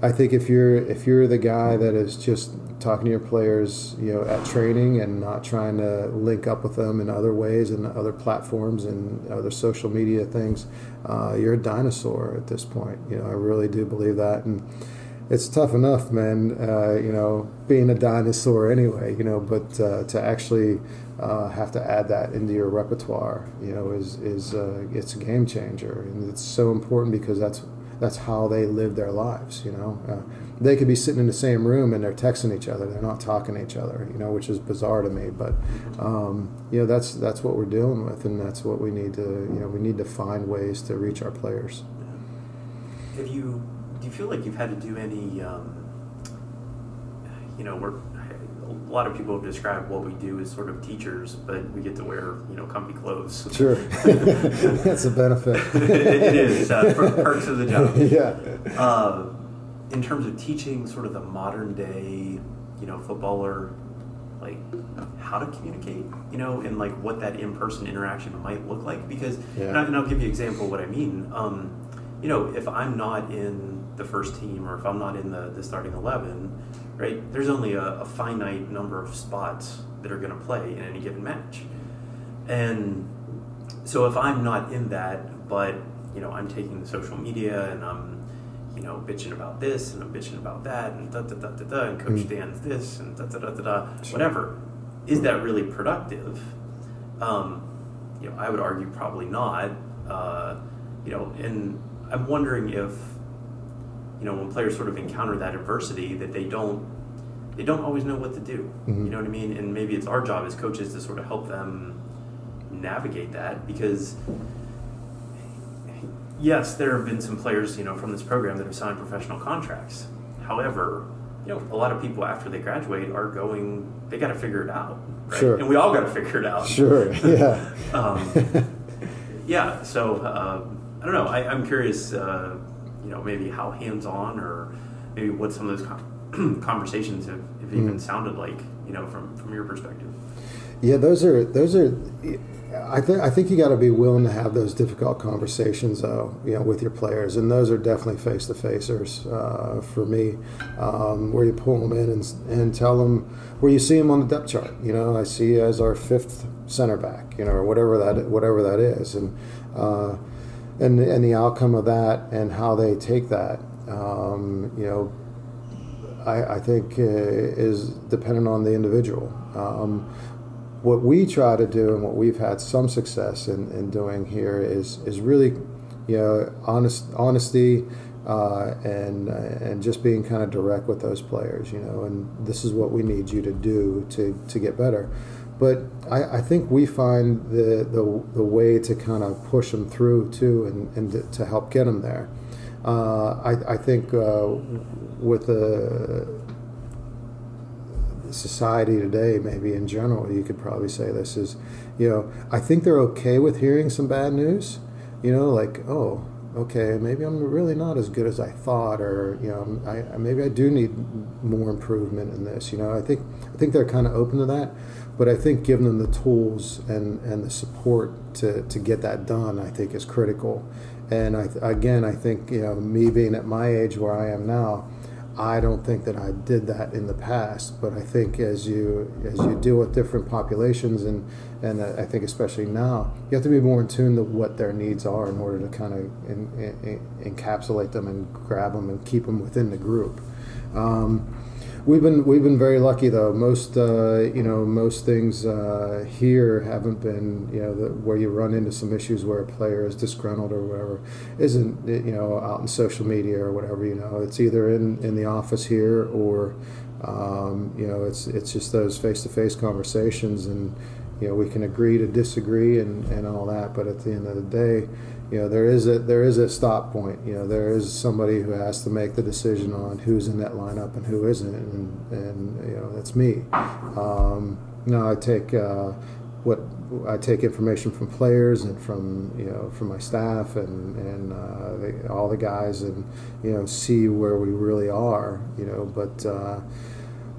I think if you're if you're the guy that is just talking to your players, you know, at training and not trying to link up with them in other ways and other platforms and other social media things, uh, you're a dinosaur at this point. You know, I really do believe that. And it's tough enough, man. Uh, you know, being a dinosaur anyway. You know, but uh, to actually uh, have to add that into your repertoire, you know, is is uh, it's a game changer, and it's so important because that's that's how they live their lives. You know, uh, they could be sitting in the same room and they're texting each other, they're not talking to each other. You know, which is bizarre to me, but um, you know that's that's what we're dealing with, and that's what we need to you know we need to find ways to reach our players. Have you do you feel like you've had to do any um, you know we're a lot of people describe what we do as sort of teachers, but we get to wear you know comfy clothes. Sure, that's a benefit. it is uh, perks of the job. Yeah. Uh, in terms of teaching, sort of the modern day, you know, footballer, like how to communicate, you know, and like what that in person interaction might look like. Because, Yeah. and, I, and I'll give you an example of what I mean. Um, you know, if I'm not in the first team or if I'm not in the, the starting 11, right, there's only a, a finite number of spots that are going to play in any given match. And so if I'm not in that, but, you know, I'm taking the social media and I'm, you know, bitching about this and I'm bitching about that and da da da da da, and Coach Mm. Dan's this and da da da da da, Sure. whatever. Is that really productive? Um, you know, I would argue probably not. Uh, you know, and I'm wondering if, you know, when players sort of encounter that adversity, that they don't, they don't always know what to do. Mhm. You know what I mean? And maybe it's our job as coaches to sort of help them navigate that because yes, there have been some players, you know, from this program that have signed professional contracts. However, you know, a lot of people after they graduate are going, they got to figure it out, right? Sure. And we all got to figure it out. Sure. Yeah. Um, yeah. So uh, I don't know. I, I'm curious. Uh, you know, maybe how hands-on, or maybe what some of those con- conversations have, have even Mm. sounded like. You know, from from your perspective. Yeah, those are those are. I think I think you got to be willing to have those difficult conversations, though. You know, with your players, and those are definitely face to facers uh, for me, um, where you pull them in and and tell them where you see them on the depth chart. You know, I see you as our fifth center back, you know, or whatever that whatever that is, and uh, and and the outcome of that and how they take that. Um, you know, I, I think uh, is dependent on the individual. Um, what we try to do and what we've had some success in, in doing here is is really, you know, honest honesty uh, and uh, and just being kind of direct with those players, you know, and this is what we need you to do to, to get better. But I, I think we find the, the the way to kind of push them through too, and, and to, to help get them there. Uh, I, I think uh, with the society today, maybe in general, you could probably say this is, you know, I think they're okay with hearing some bad news. You know, like, oh, okay, maybe I'm really not as good as I thought, or you know, I, maybe I do need more improvement in this. You know, I think I think they're kind of open to that, but I think giving them the tools and and the support to to get that done, I think is critical. And I again, I think you know, me being at my age where I am now. I don't think that I did that in the past, but I think as you as you deal with different populations and and I think especially now, you have to be more in tune to what their needs are in order to kind of in, in, encapsulate them and grab them and keep them within the group. Um, we've been we've been very lucky though. Most uh, you know most things uh, here haven't been you know the, where you run into some issues where a player is disgruntled or whatever. Isn't you know out in social media or whatever you know. It's either in, in the office here or um, you know it's it's just those face to face conversations and you know we can agree to disagree and, and all that. But at the end of the day you know there is a there is a stop point you know there is somebody who has to make the decision on who's in that lineup and who isn't and and you know that's me um, I take uh, what I take information from players and from you know from my staff and and uh, all the guys and you know see where we really are you know but uh,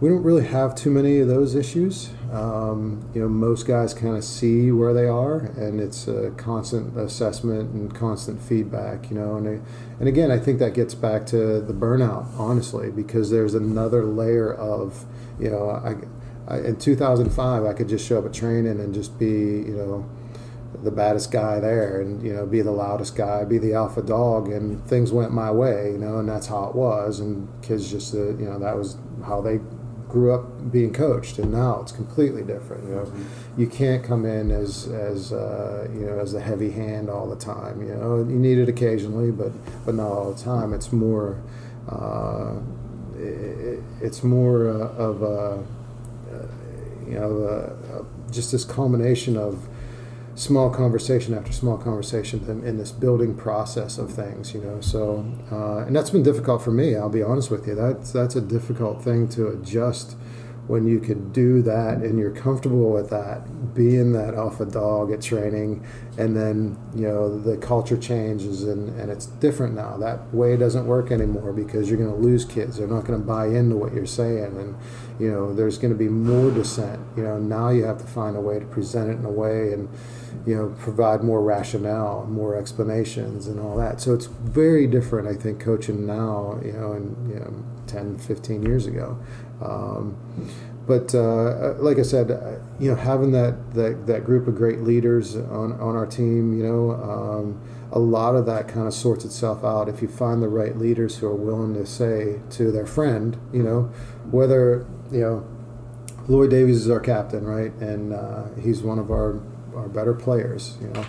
we don't really have too many of those issues. Um, you know, most guys kind of see where they are, and it's a constant assessment and constant feedback. You know, and and again, I think that gets back to the burnout, honestly, because there's another layer of, you know, I, I in 2005 I could just show up at training and just be, you know. the baddest guy there and you know be the loudest guy be the alpha dog and things went my way you know and that's how it was and kids just uh, you know that was how they grew up being coached and now it's completely different. You know mm-hmm. you can't come in as as uh, you know as the heavy hand all the time you know? You need it occasionally but but not all the time. It's more uh, it, it's more uh, of a uh, you know uh, just this culmination of small conversation after small conversation in this building process of things, you know. So, uh, and that's been difficult for me. I'll be honest with you. That's that's a difficult thing to adjust when you can do that and you're comfortable with that, being that alpha dog at training, and then you know the culture changes and, and it's different now. That way doesn't work anymore because you're going to lose kids. They're not going to buy into what you're saying, and you know there's going to be more dissent. You know now you have to find a way to present it in a way and you know provide more rationale, more explanations, and all that. So it's very different, I think, coaching now, you know, and you know, 10, 15 years ago. Um, but uh, like I said, uh, you know, having that, that that group of great leaders on on our team, you know, um, a lot of that kind of sorts itself out if you find the right leaders who are willing to say to their friend, you know, whether you know. Lloyd Davies is our captain, right? And uh, he's one of our, our better players, you know.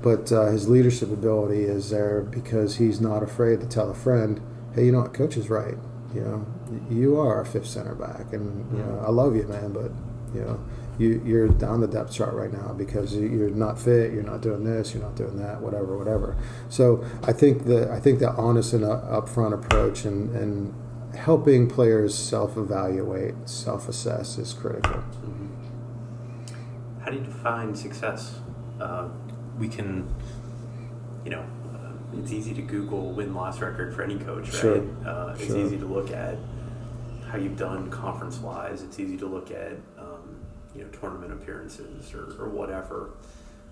But uh, his leadership ability is there because he's not afraid to tell a friend, hey, you know what, coach is right you know, you are a fifth center back, and you know, I love you, man, but you know, you, you're down the depth chart right now because you're not fit, you're not doing this, you're not doing that, whatever, whatever. So I think the I think the honest and upfront approach and and helping players self-evaluate, self-assess is critical. Mm-hmm. How do you define success? Uh, we can, you know, it's easy to Google win loss record for any coach, right? Sure. Uh, it's sure. easy to look at how you've done conference wise. It's easy to look at um, you know tournament appearances or, or whatever.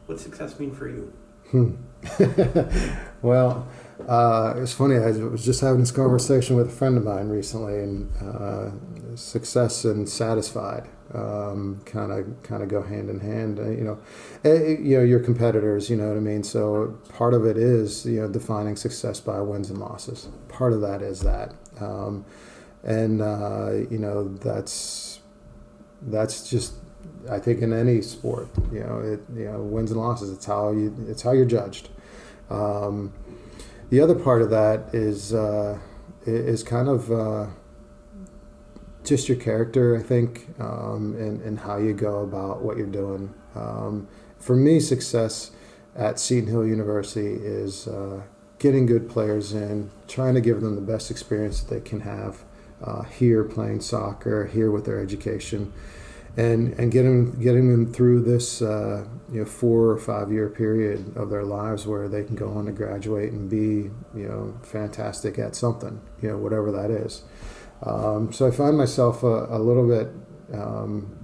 What's success mean for you? Hmm. well, uh, it's funny. I was just having this conversation with a friend of mine recently, and uh, success and satisfied kind of kind of go hand in hand. Uh, you know, eh, you know your competitors. You know what I mean. So part of it is you know defining success by wins and losses. Part of that is that, um, and uh, you know that's that's just I think in any sport. You know, it you know wins and losses. It's how you it's how you're judged. Um, the other part of that is uh, is kind of uh, just your character, I think, um, and, and how you go about what you're doing. Um, for me, success at Seton Hill University is uh, getting good players in, trying to give them the best experience that they can have uh, here playing soccer, here with their education, and and getting getting them through this uh, you know four or five year period of their lives where they can go on to graduate and be you know fantastic at something, you know whatever that is. Um, so I find myself a, a little bit um,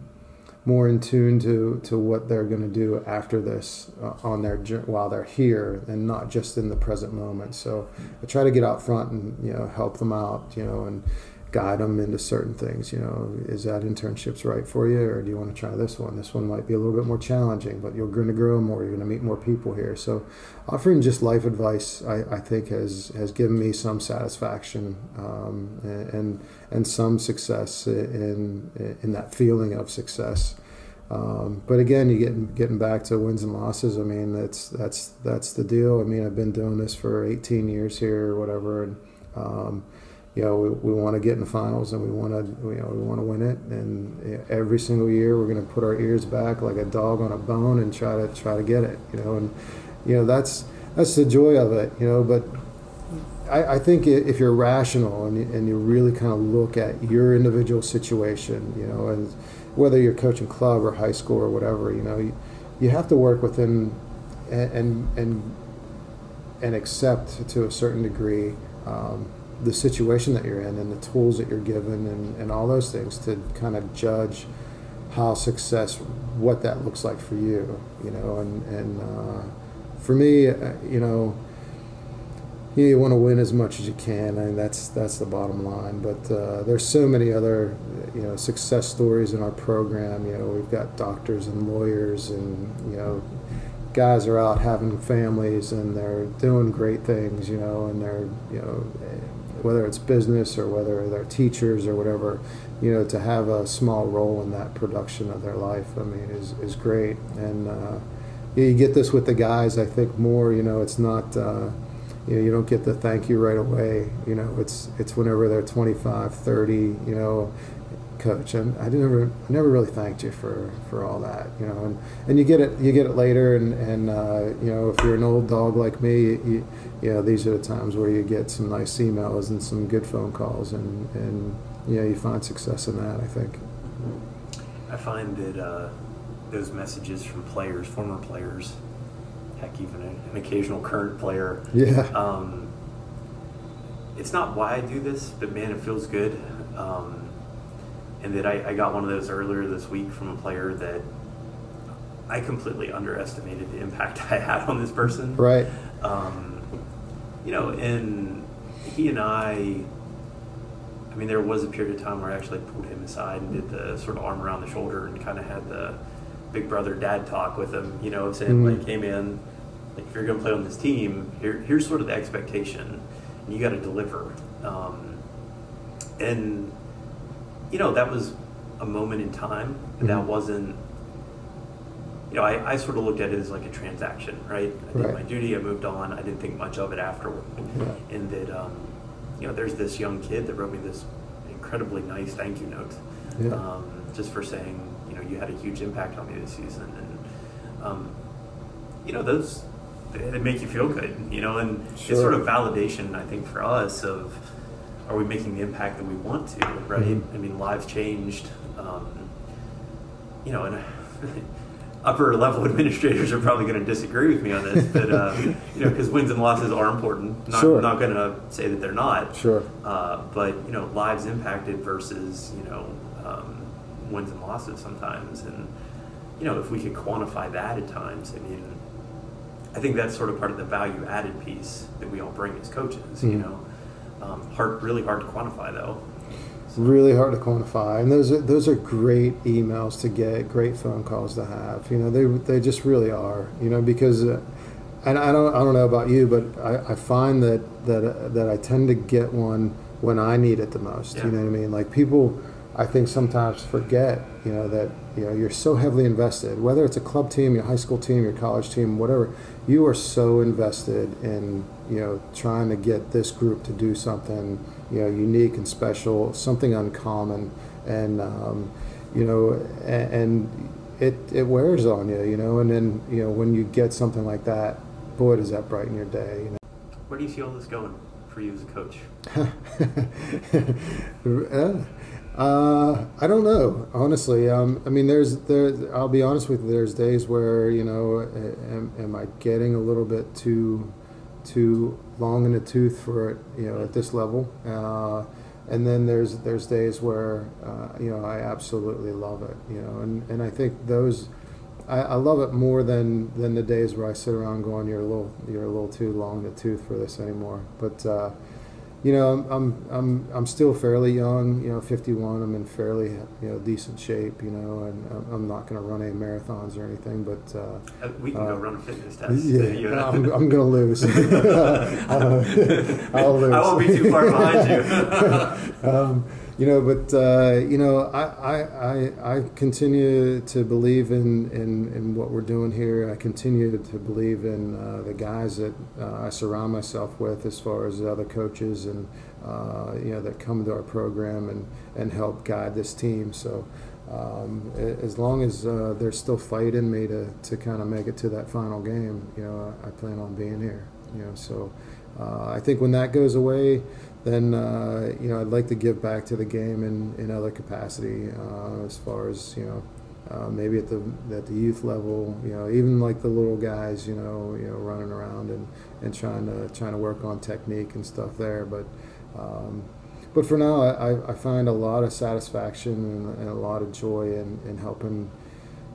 more in tune to, to what they're going to do after this uh, on their while they're here and not just in the present moment. So I try to get out front and you know help them out, you know, and guide them into certain things. You know, is that internship's right for you, or do you want to try this one? This one might be a little bit more challenging, but you're going to grow more. You're going to meet more people here. So, offering just life advice, I, I think has has given me some satisfaction um, and and some success in in that feeling of success. Um, but again, you get getting back to wins and losses. I mean, that's that's that's the deal. I mean, I've been doing this for 18 years here, or whatever, and um, you know, we, we want to get in the finals and we want to, you know, we want to win it. And every single year, we're going to put our ears back like a dog on a bone and try to try to get it. You know, and you know that's that's the joy of it. You know, but I, I think if you're rational and you, and you really kind of look at your individual situation, you know, and whether you're coaching club or high school or whatever, you know, you, you have to work within and and and, and accept to a certain degree. Um, the situation that you're in and the tools that you're given and, and all those things to kind of judge how success what that looks like for you you know and and uh, for me uh, you know you want to win as much as you can and that's that's the bottom line but uh, there's so many other you know success stories in our program you know we've got doctors and lawyers and you know guys are out having families and they're doing great things, you know, and they're, you know, whether it's business or whether they're teachers or whatever, you know, to have a small role in that production of their life, I mean, is, is great. And uh, you get this with the guys, I think, more, you know, it's not, uh, you know, you don't get the thank you right away. You know, it's, it's whenever they're 25, 30, you know, coach and I never I never really thanked you for, for all that you know and, and you get it you get it later and and uh, you know if you're an old dog like me you, you know these are the times where you get some nice emails and some good phone calls and and you know you find success in that I think. I find that uh, those messages from players former players heck even an occasional current player yeah. um, it's not why I do this but man it feels good. Um, and that I, I got one of those earlier this week from a player that I completely underestimated the impact I had on this person. right Um, you know, and he and I, I mean, there was a period of time where I actually pulled him aside and did the sort of arm around the shoulder and kind of had the big brother dad talk with him, you know, saying, Mhm. like, hey man, like, if you're going to play on this team, here, here's sort of the expectation, and you got to deliver. Um, and, you know, that was a moment in time. That Mhm. wasn't you know, I, I sort of looked at it as like a transaction, right? I did Right. my duty, I moved on, I didn't think much of it afterward. And that, um, you know, there's this young kid that wrote me this incredibly nice thank you note Yeah. um, just for saying, you know, you had a huge impact on me this season. And, um, you know, those, they, they make you feel good, you know, and it's sort of validation, I think, for us of are we making the impact that we want to, right? Mhm. I mean, lives changed, um, you know, and upper level administrators are probably going to disagree with me on this, but uh, you know, because wins and losses are important. Not, Sure. not going to say that they're not. Sure. Uh, but you know, lives impacted versus you know um, wins and losses sometimes, and you know, if we could quantify that at times, I mean, I think that's sort of part of the value added piece that we all bring as coaches. You Mhm. know, um, hard, really hard to quantify though. really hard to quantify and those are those are great emails to get great phone calls to have you know they they just really are you know because uh, and I don't I don't know about you but I, I find that that uh, that I tend to get one when I need it the most Yeah. you know what I mean like people I think sometimes forget you know that you know you're so heavily invested whether it's a club team your high school team your college team whatever you are so invested in you know trying to get this group to do something you know unique and special something uncommon and um, you know and, and it it wears on you you know and then you know when you get something like that boy does that brighten your day you know Where do you see all this going for you as a coach? Uh, uh, I don't know, honestly. Um, I mean, there's there. I'll be honest with you. There's days where you know, am, am I getting a little bit too too long in the tooth for it? You know, at this level. Uh, and then there's there's days where uh, you know I absolutely love it. You know, and, and I think those. I, I love it more than, than the days where I sit around going, "You're a little, you're a little too long in the tooth for this anymore." But uh, you know, I'm, I'm I'm I'm still fairly young. You know, 51. I'm in fairly you know decent shape. You know, and I'm- I'm not going to run any marathons or anything. But uh, Uh, we can Uh, go run a fitness test. yeah, you know? I'm, I'm going to lose. I'll lose. I won't be too far behind you. um, you know, but uh, you know, I, I, I, I continue to believe in, in, in what we're doing here. I continue to believe in uh, the guys that uh, I surround myself with, as far as the other coaches and uh, you know that come to our program and, and help guide this team. So. Um, as long as uh, they're still fighting me to, to kind of make it to that final game, you know, I, I plan on being here. You know, so uh, I think when that goes away, then uh, you know I'd like to give back to the game in, in other capacity uh, as far as you know uh, maybe at the at the youth level you know even like the little guys you know you know running around and, and trying to trying to work on technique and stuff there but um, but for now I, I find a lot of satisfaction and, and a lot of joy in, in helping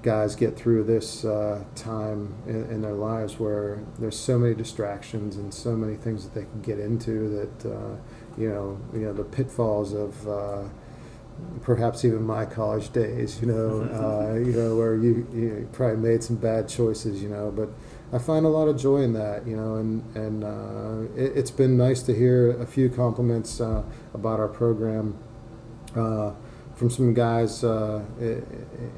guys get through this uh, time in, in their lives where there's so many distractions and so many things that they can get into that uh, you know you know the pitfalls of uh, perhaps even my college days you know uh, you know where you, you probably made some bad choices you know but I find a lot of joy in that, you know, and and uh, it, has been nice to hear a few compliments uh, about our program uh, from some guys uh,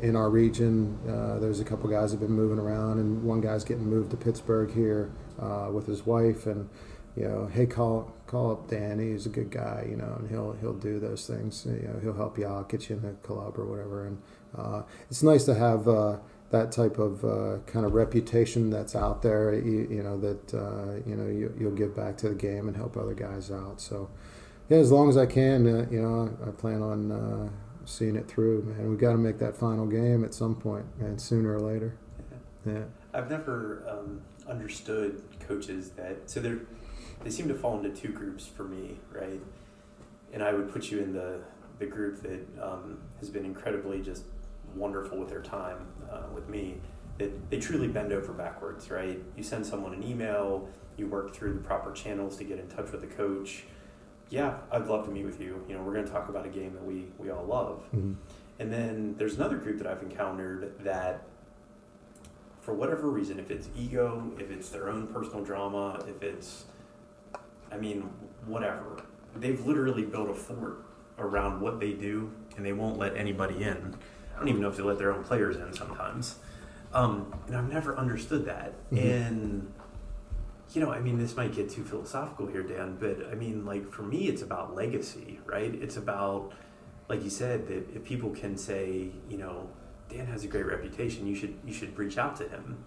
in our region. Uh, there's a couple guys have been moving around, and one guy's getting moved to Pittsburgh here uh, with his wife, and you know, hey, call call up Danny. He's a good guy, you know, and he'll he'll do those things. You know, he'll help you out, get you in the club or whatever. And uh, it's nice to have uh, that type of uh, kind of reputation that's out there. You, you know that uh, you know you, will give back to the game and help other guys out. So yeah, as long as I can, uh, you know, I, I plan on uh, seeing it through. Man, We've got to make that final game at some point, man, sooner or later. Yeah. yeah. I've never um, understood coaches that so they're they seem to fall into two groups for me, right? And I would put you in the the group that um, has been incredibly just wonderful with their time uh, with me. That they truly bend over backwards, right? You send someone an email, you work through the proper channels to get in touch with the coach. Yeah, I'd love to meet with you. You know, we're going to talk about a game that we we all love. Mm-hmm. And then there's another group that I've encountered that for whatever reason, if it's ego, if it's their own personal drama, if it's I mean, whatever. They've literally built a fort around what they do, and they won't let anybody in. I don't even know if they let their own players in sometimes. Um, and I've never understood that. Mm-hmm. And you know, I mean, this might get too philosophical here, Dan, but I mean, like for me, it's about legacy, right? It's about, like you said, that if people can say, you know, Dan has a great reputation, you should you should reach out to him.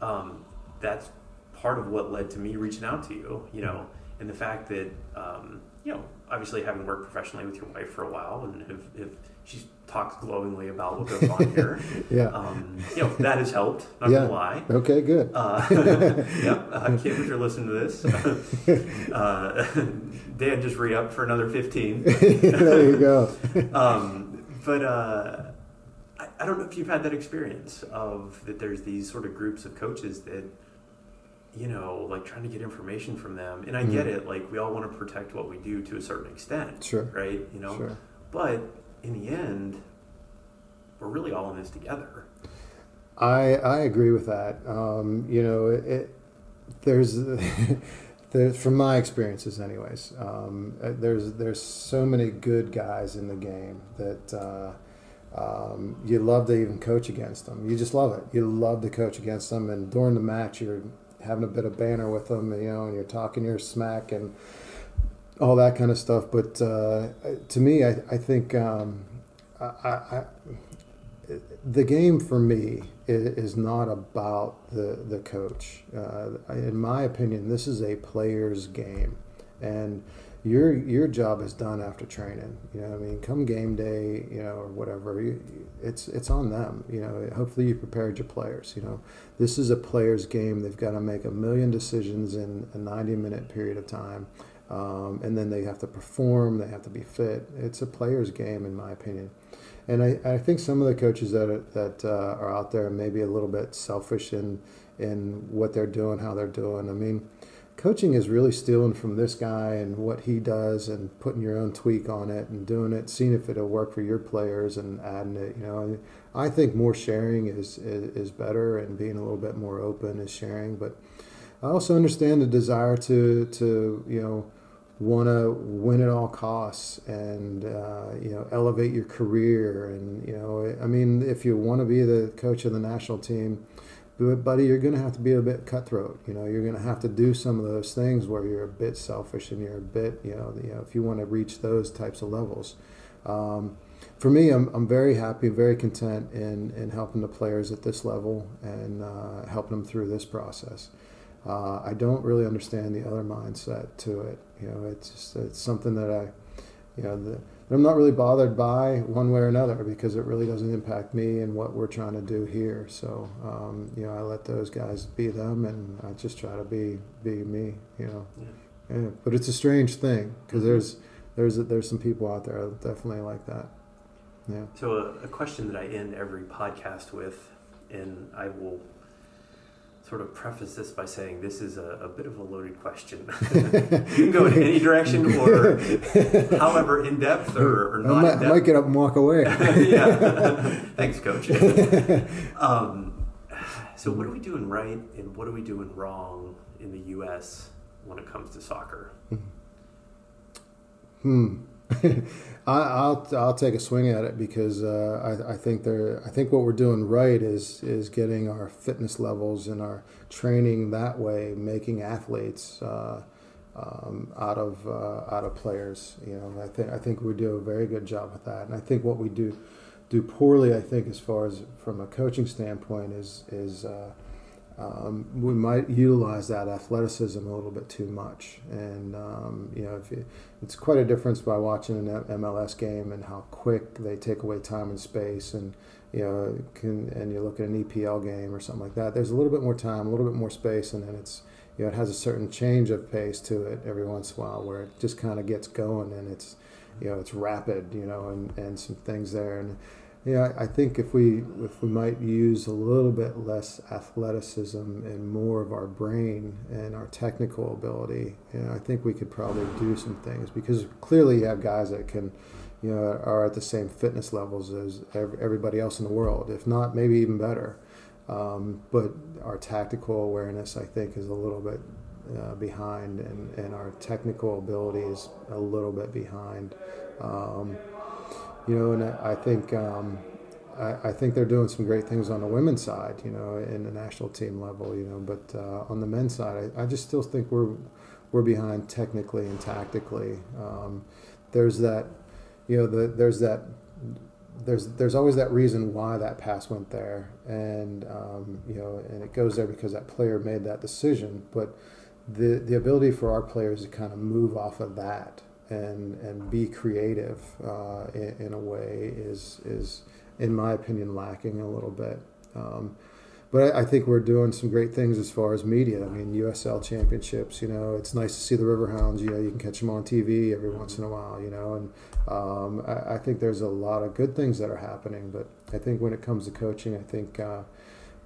Um, that's part of what led to me reaching out to you. You know, and the fact that um, you know obviously having worked professionally with your wife for a while and if, if she talks glowingly about what goes on here. Yeah. Um, you know that has helped not yeah. gonna lie. Okay good. Uh, yeah uh, Kim if you're listening to this. Uh, Dan just re-up for another 15 there you go. Um, but uh, I, I don't know if you've had that experience of that there's these sort of groups of coaches that you know, like trying to get information from them. And I mm get it, like we all want to protect what we do to a certain extent. Sure. Right? You know? Sure. But in the end, we're really all in this together. I I agree with that. Um, you know, it, it there's there's from my experiences, anyways. Um, uh, there's there's so many good guys in the game that. Uh, um, you love to even coach against them. You just love it. You love to coach against them, and during the match, you're having a bit of banner with them, you know, and you're talking your smack and all that kind of stuff. But uh, to me, I, I think um, I, I, the game for me is, not about the the coach. Uh, in my opinion, this is a player's game, and your your job is done after training. You know, I mean, come game day, you know, or whatever, you, it's it's on them. You know, hopefully you prepared your players. You know, this is a player's game. They've got to make a million decisions in a ninety minute period of time, um, and then they have to perform. They have to be fit. It's a player's game, in my opinion. And I, I think some of the coaches that are, that uh, are out there may be a little bit selfish in in what they're doing, how they're doing. I mean coaching is really stealing from this guy and what he does and putting your own tweak on it and doing it, seeing if it'll work for your players and adding it. You know, I think more sharing is, is, is better and being a little bit more open is sharing. But I also understand the desire to to you know want to win at all costs and uh, you know elevate your career and you know I mean if you want to be the coach of the national team but buddy, you're going to have to be a bit cutthroat. You know, you're going to have to do some of those things where you're a bit selfish and you're a bit, you know, you know if you want to reach those types of levels. Um, for me, I'm, I'm very happy, very content in, in helping the players at this level and uh, helping them through this process. Uh, I don't really understand the other mindset to it. You know, it's just, it's something that I, you know, the, I'm not really bothered by one way or another because it really doesn't impact me and what we're trying to do here. So um, you know, I let those guys be them, and I just try to be be me. You know, yeah. yeah. But it's a strange thing because mm-hmm. there's there's there's some people out there definitely like that. Yeah. So a, a question that I end every podcast with, and I will sort of preface this by saying this is a, a bit of a loaded question. you can go in any direction or however in depth or, or not. I might, I might, get up and walk away. yeah. Thanks, coach. Um, So, what are we doing right and what are we doing wrong in the U.S. when it comes to soccer? Hmm. I, will I'll take a swing at it because uh, I, I think there I think what we're doing right is is getting our fitness levels and our training that way, making athletes uh, um, out of uh, out of players. You know, I think I think we do a very good job with that, and I think what we do do poorly, I think, as far as from a coaching standpoint, is is uh, um, we might utilize that athleticism a little bit too much. And, um, you know, you, it's quite a difference by watching an MLS game and how quick they take away time and space. And, you know, can, and you look at an EPL game or something like that, there's a little bit more time, a little bit more space, and then it's, you know, it has a certain change of pace to it every once in a while where it just kind of gets going and it's, you know, it's rapid, you know, and, and some things there. And, yeah, I think if we if we might use a little bit less athleticism and more of our brain and our technical ability, you know, I think we could probably do some things because clearly you have guys that can, you know, are at the same fitness levels as everybody else in the world, if not maybe even better. Um, but our tactical awareness, I think, is a little bit uh, behind, and, and our technical ability is a little bit behind. Um, you know, and I, think um, I, I, think they're doing some great things on the women's side, you know, in the national team level, you know, but uh, on the men's side, I, I, just still think we're we're behind technically and tactically. Um, there's that, you know, the, there's that. There's there's always that reason why that pass went there, and um, you know, and it goes there because that player made that decision. But the the ability for our players to kind of move off of that and and be creative uh, in, in, a way is is in my opinion lacking a little bit. Um, but I, I, think we're doing some great things as far as media. I mean, USL championships. You know, it's nice to see the Riverhounds. You know, you can catch them on TV every once in a while. You know, and um, I, I, think there's a lot of good things that are happening. But I think when it comes to coaching, I think. Uh,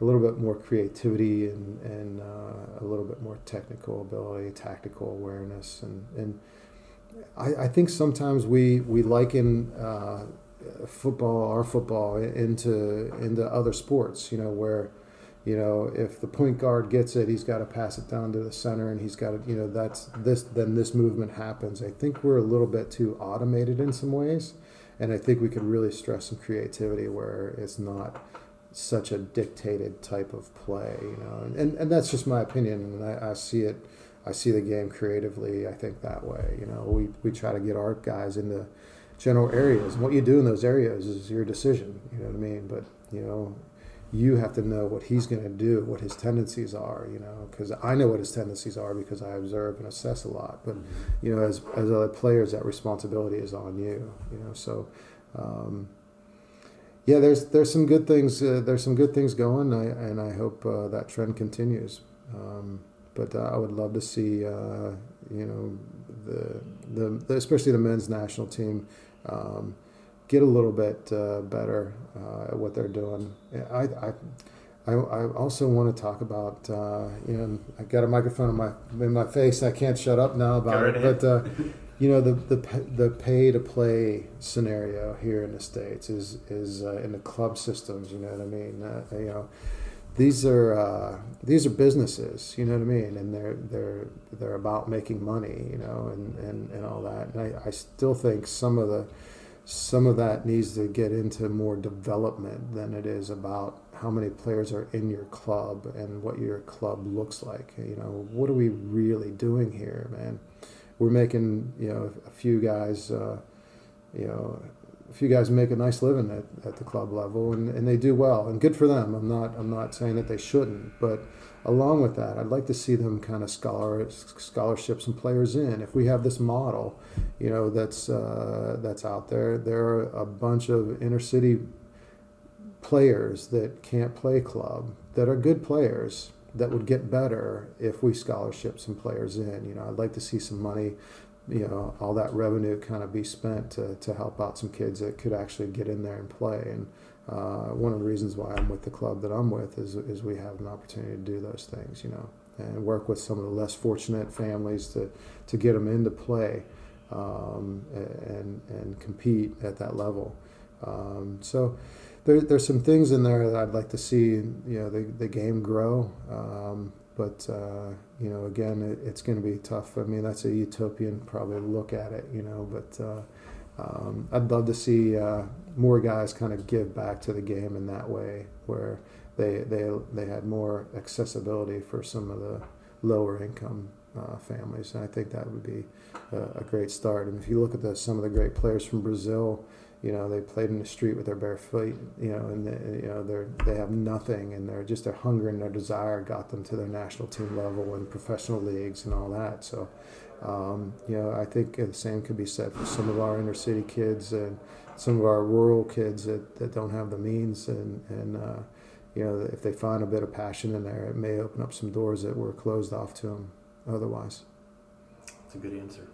a little bit more creativity and, and uh, a little bit more technical ability, tactical awareness, and, and I, I think sometimes we we liken uh, football, our football, into into other sports. You know where. You know, if the point guard gets it, he's got to pass it down to the center, and he's got to, you know, that's this. Then this movement happens. I think we're a little bit too automated in some ways, and I think we could really stress some creativity where it's not such a dictated type of play. You know, and and, and that's just my opinion, and I, I see it I see the game creatively. I think that way. You know, we we try to get our guys into general areas. And what you do in those areas is your decision. You know what I mean? But you know, you have to know what he's going to do, what his tendencies are. You know, because I know what his tendencies are because I observe and assess a lot. But you know, as as other players, that responsibility is on you. You know, so. Um, yeah, there's there's some good things. Uh, there's some good things going, I, and I hope uh, that trend continues. Um, but uh, I would love to see uh, you know the, the, the especially the men's national team um, get a little bit uh, better uh, at what they're doing. I, I I, I also want to talk about uh, you know I got a microphone in my in my face I can't shut up now about it but uh, you know the the the pay to play scenario here in the states is is in the club systems you know what I mean you know these are uh, these are businesses, you know what I mean, and they're they're they're about making money, you know, and, and, and all that. And I, I still think some of the some of that needs to get into more development than it is about how many players are in your club and what your club looks like. You know, what are we really doing here, man? We're making you know a few guys, uh, you know, few guys make a nice living at, at the club level and, and they do well and good for them. I'm not I'm not saying that they shouldn't, but along with that, I'd like to see them kind of scholar scholarships and players in. If we have this model, you know, that's uh, that's out there, there are a bunch of inner city players that can't play club that are good players that would get better if we scholarship some players in. You know, I'd like to see some money you know all that revenue kind of be spent to, to help out some kids that could actually get in there and play and uh, one of the reasons why I'm with the club that I'm with is, is we have an opportunity to do those things you know and work with some of the less fortunate families to, to get them into play um, and, and compete at that level um, so there, there's some things in there that I'd like to see, you know, the, the game grow. Um, but uh, you know, again, it, it's going to be tough. I mean, that's a utopian probably look at it, you know. But uh, um, I'd love to see uh, more guys kind of give back to the game in that way, where they they they had more accessibility for some of the lower income uh, families, and I think that would be a, a, great start. And if you look at the, some of the great players from Brazil, you know they played in the street with their bare feet, you know, and they, you know they're they have nothing, and they're just their hunger and their desire got them to their national team level and professional leagues and all that. So. Um, you know, I think the same could be said for some of our inner city kids and some of our rural kids that, that don't have the means and, and uh, you know, if they find a bit of passion in there, it may open up some doors that were closed off to them otherwise. That's a good answer.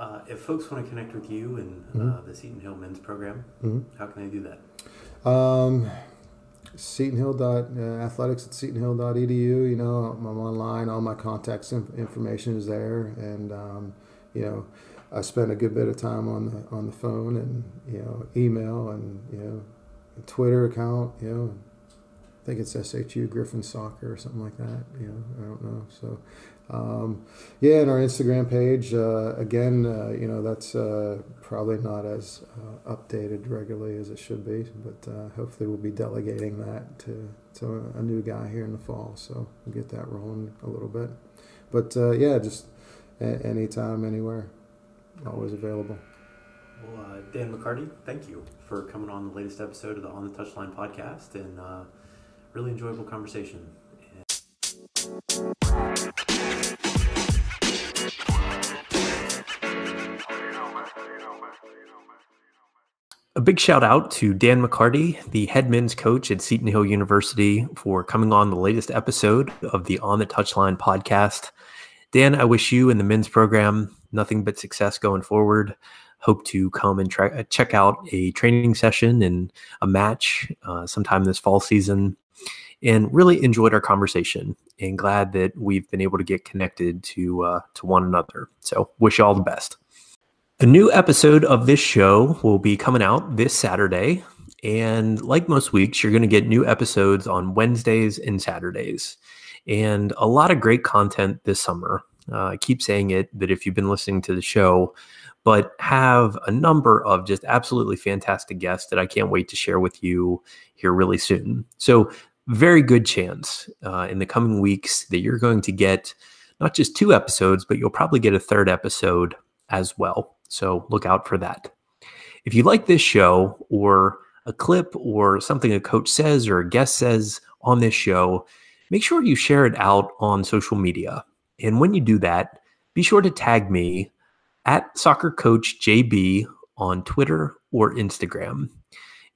Uh, if folks want to connect with you and uh, mm-hmm. uh, the Seton Hill Men's Program, mm-hmm. how can they do that? Um, Seton Hill dot uh, athletics at setonhill.edu. You know, I'm online. All my contacts information is there, and um, you know, I spend a good bit of time on the on the phone and you know, email and you know, Twitter account. You know, I think it's SHU Griffin Soccer or something like that. You know, I don't know. So, um, yeah, and our Instagram page uh, again. Uh, you know, that's uh, probably not as uh, updated regularly as it should be, but uh, hopefully we'll be delegating that to to a new guy here in the fall. So we'll get that rolling a little bit. But uh, yeah, just a- anytime, anywhere, always available. Well, Dan McCarty, thank you for coming on the latest episode of the On the Touchline podcast and really enjoyable conversation. A big shout out to Dan McCarty, the head men's coach at Seton Hill University, for coming on the latest episode of the On the Touchline podcast. Dan, I wish you and the men's program nothing but success going forward. Hope to come and try, check out a training session and a match uh, sometime this fall season and really enjoyed our conversation and glad that we've been able to get connected to uh, to one another. So wish you all the best. A new episode of this show will be coming out this Saturday. And like most weeks, you're going to get new episodes on Wednesdays and Saturdays. And a lot of great content this summer. Uh, I keep saying it that if you've been listening to the show, but have a number of just absolutely fantastic guests that I can't wait to share with you here really soon. So very good chance uh, in the coming weeks that you're going to get not just two episodes, but you'll probably get a third episode as well. So look out for that. If you like this show or a clip or something a coach says or a guest says on this show, make sure you share it out on social media. And when you do that, be sure to tag me at soccer coach JB on Twitter or Instagram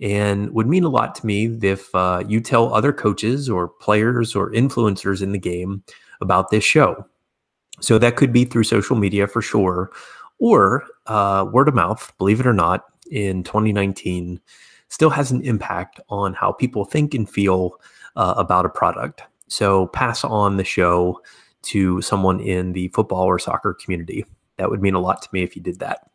and would mean a lot to me if uh, you tell other coaches or players or influencers in the game about this show. So that could be through social media for sure, or uh, word of mouth, believe it or not, in 2019 still has an impact on how people think and feel uh, about a product. So pass on the show to someone in the football or soccer community. That would mean a lot to me if you did that.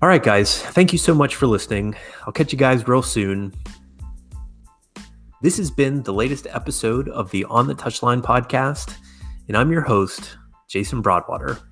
All right, guys. Thank you so much for listening. I'll catch you guys real soon. This has been the latest episode of the On the Touchline podcast, and I'm your host, Jason Broadwater.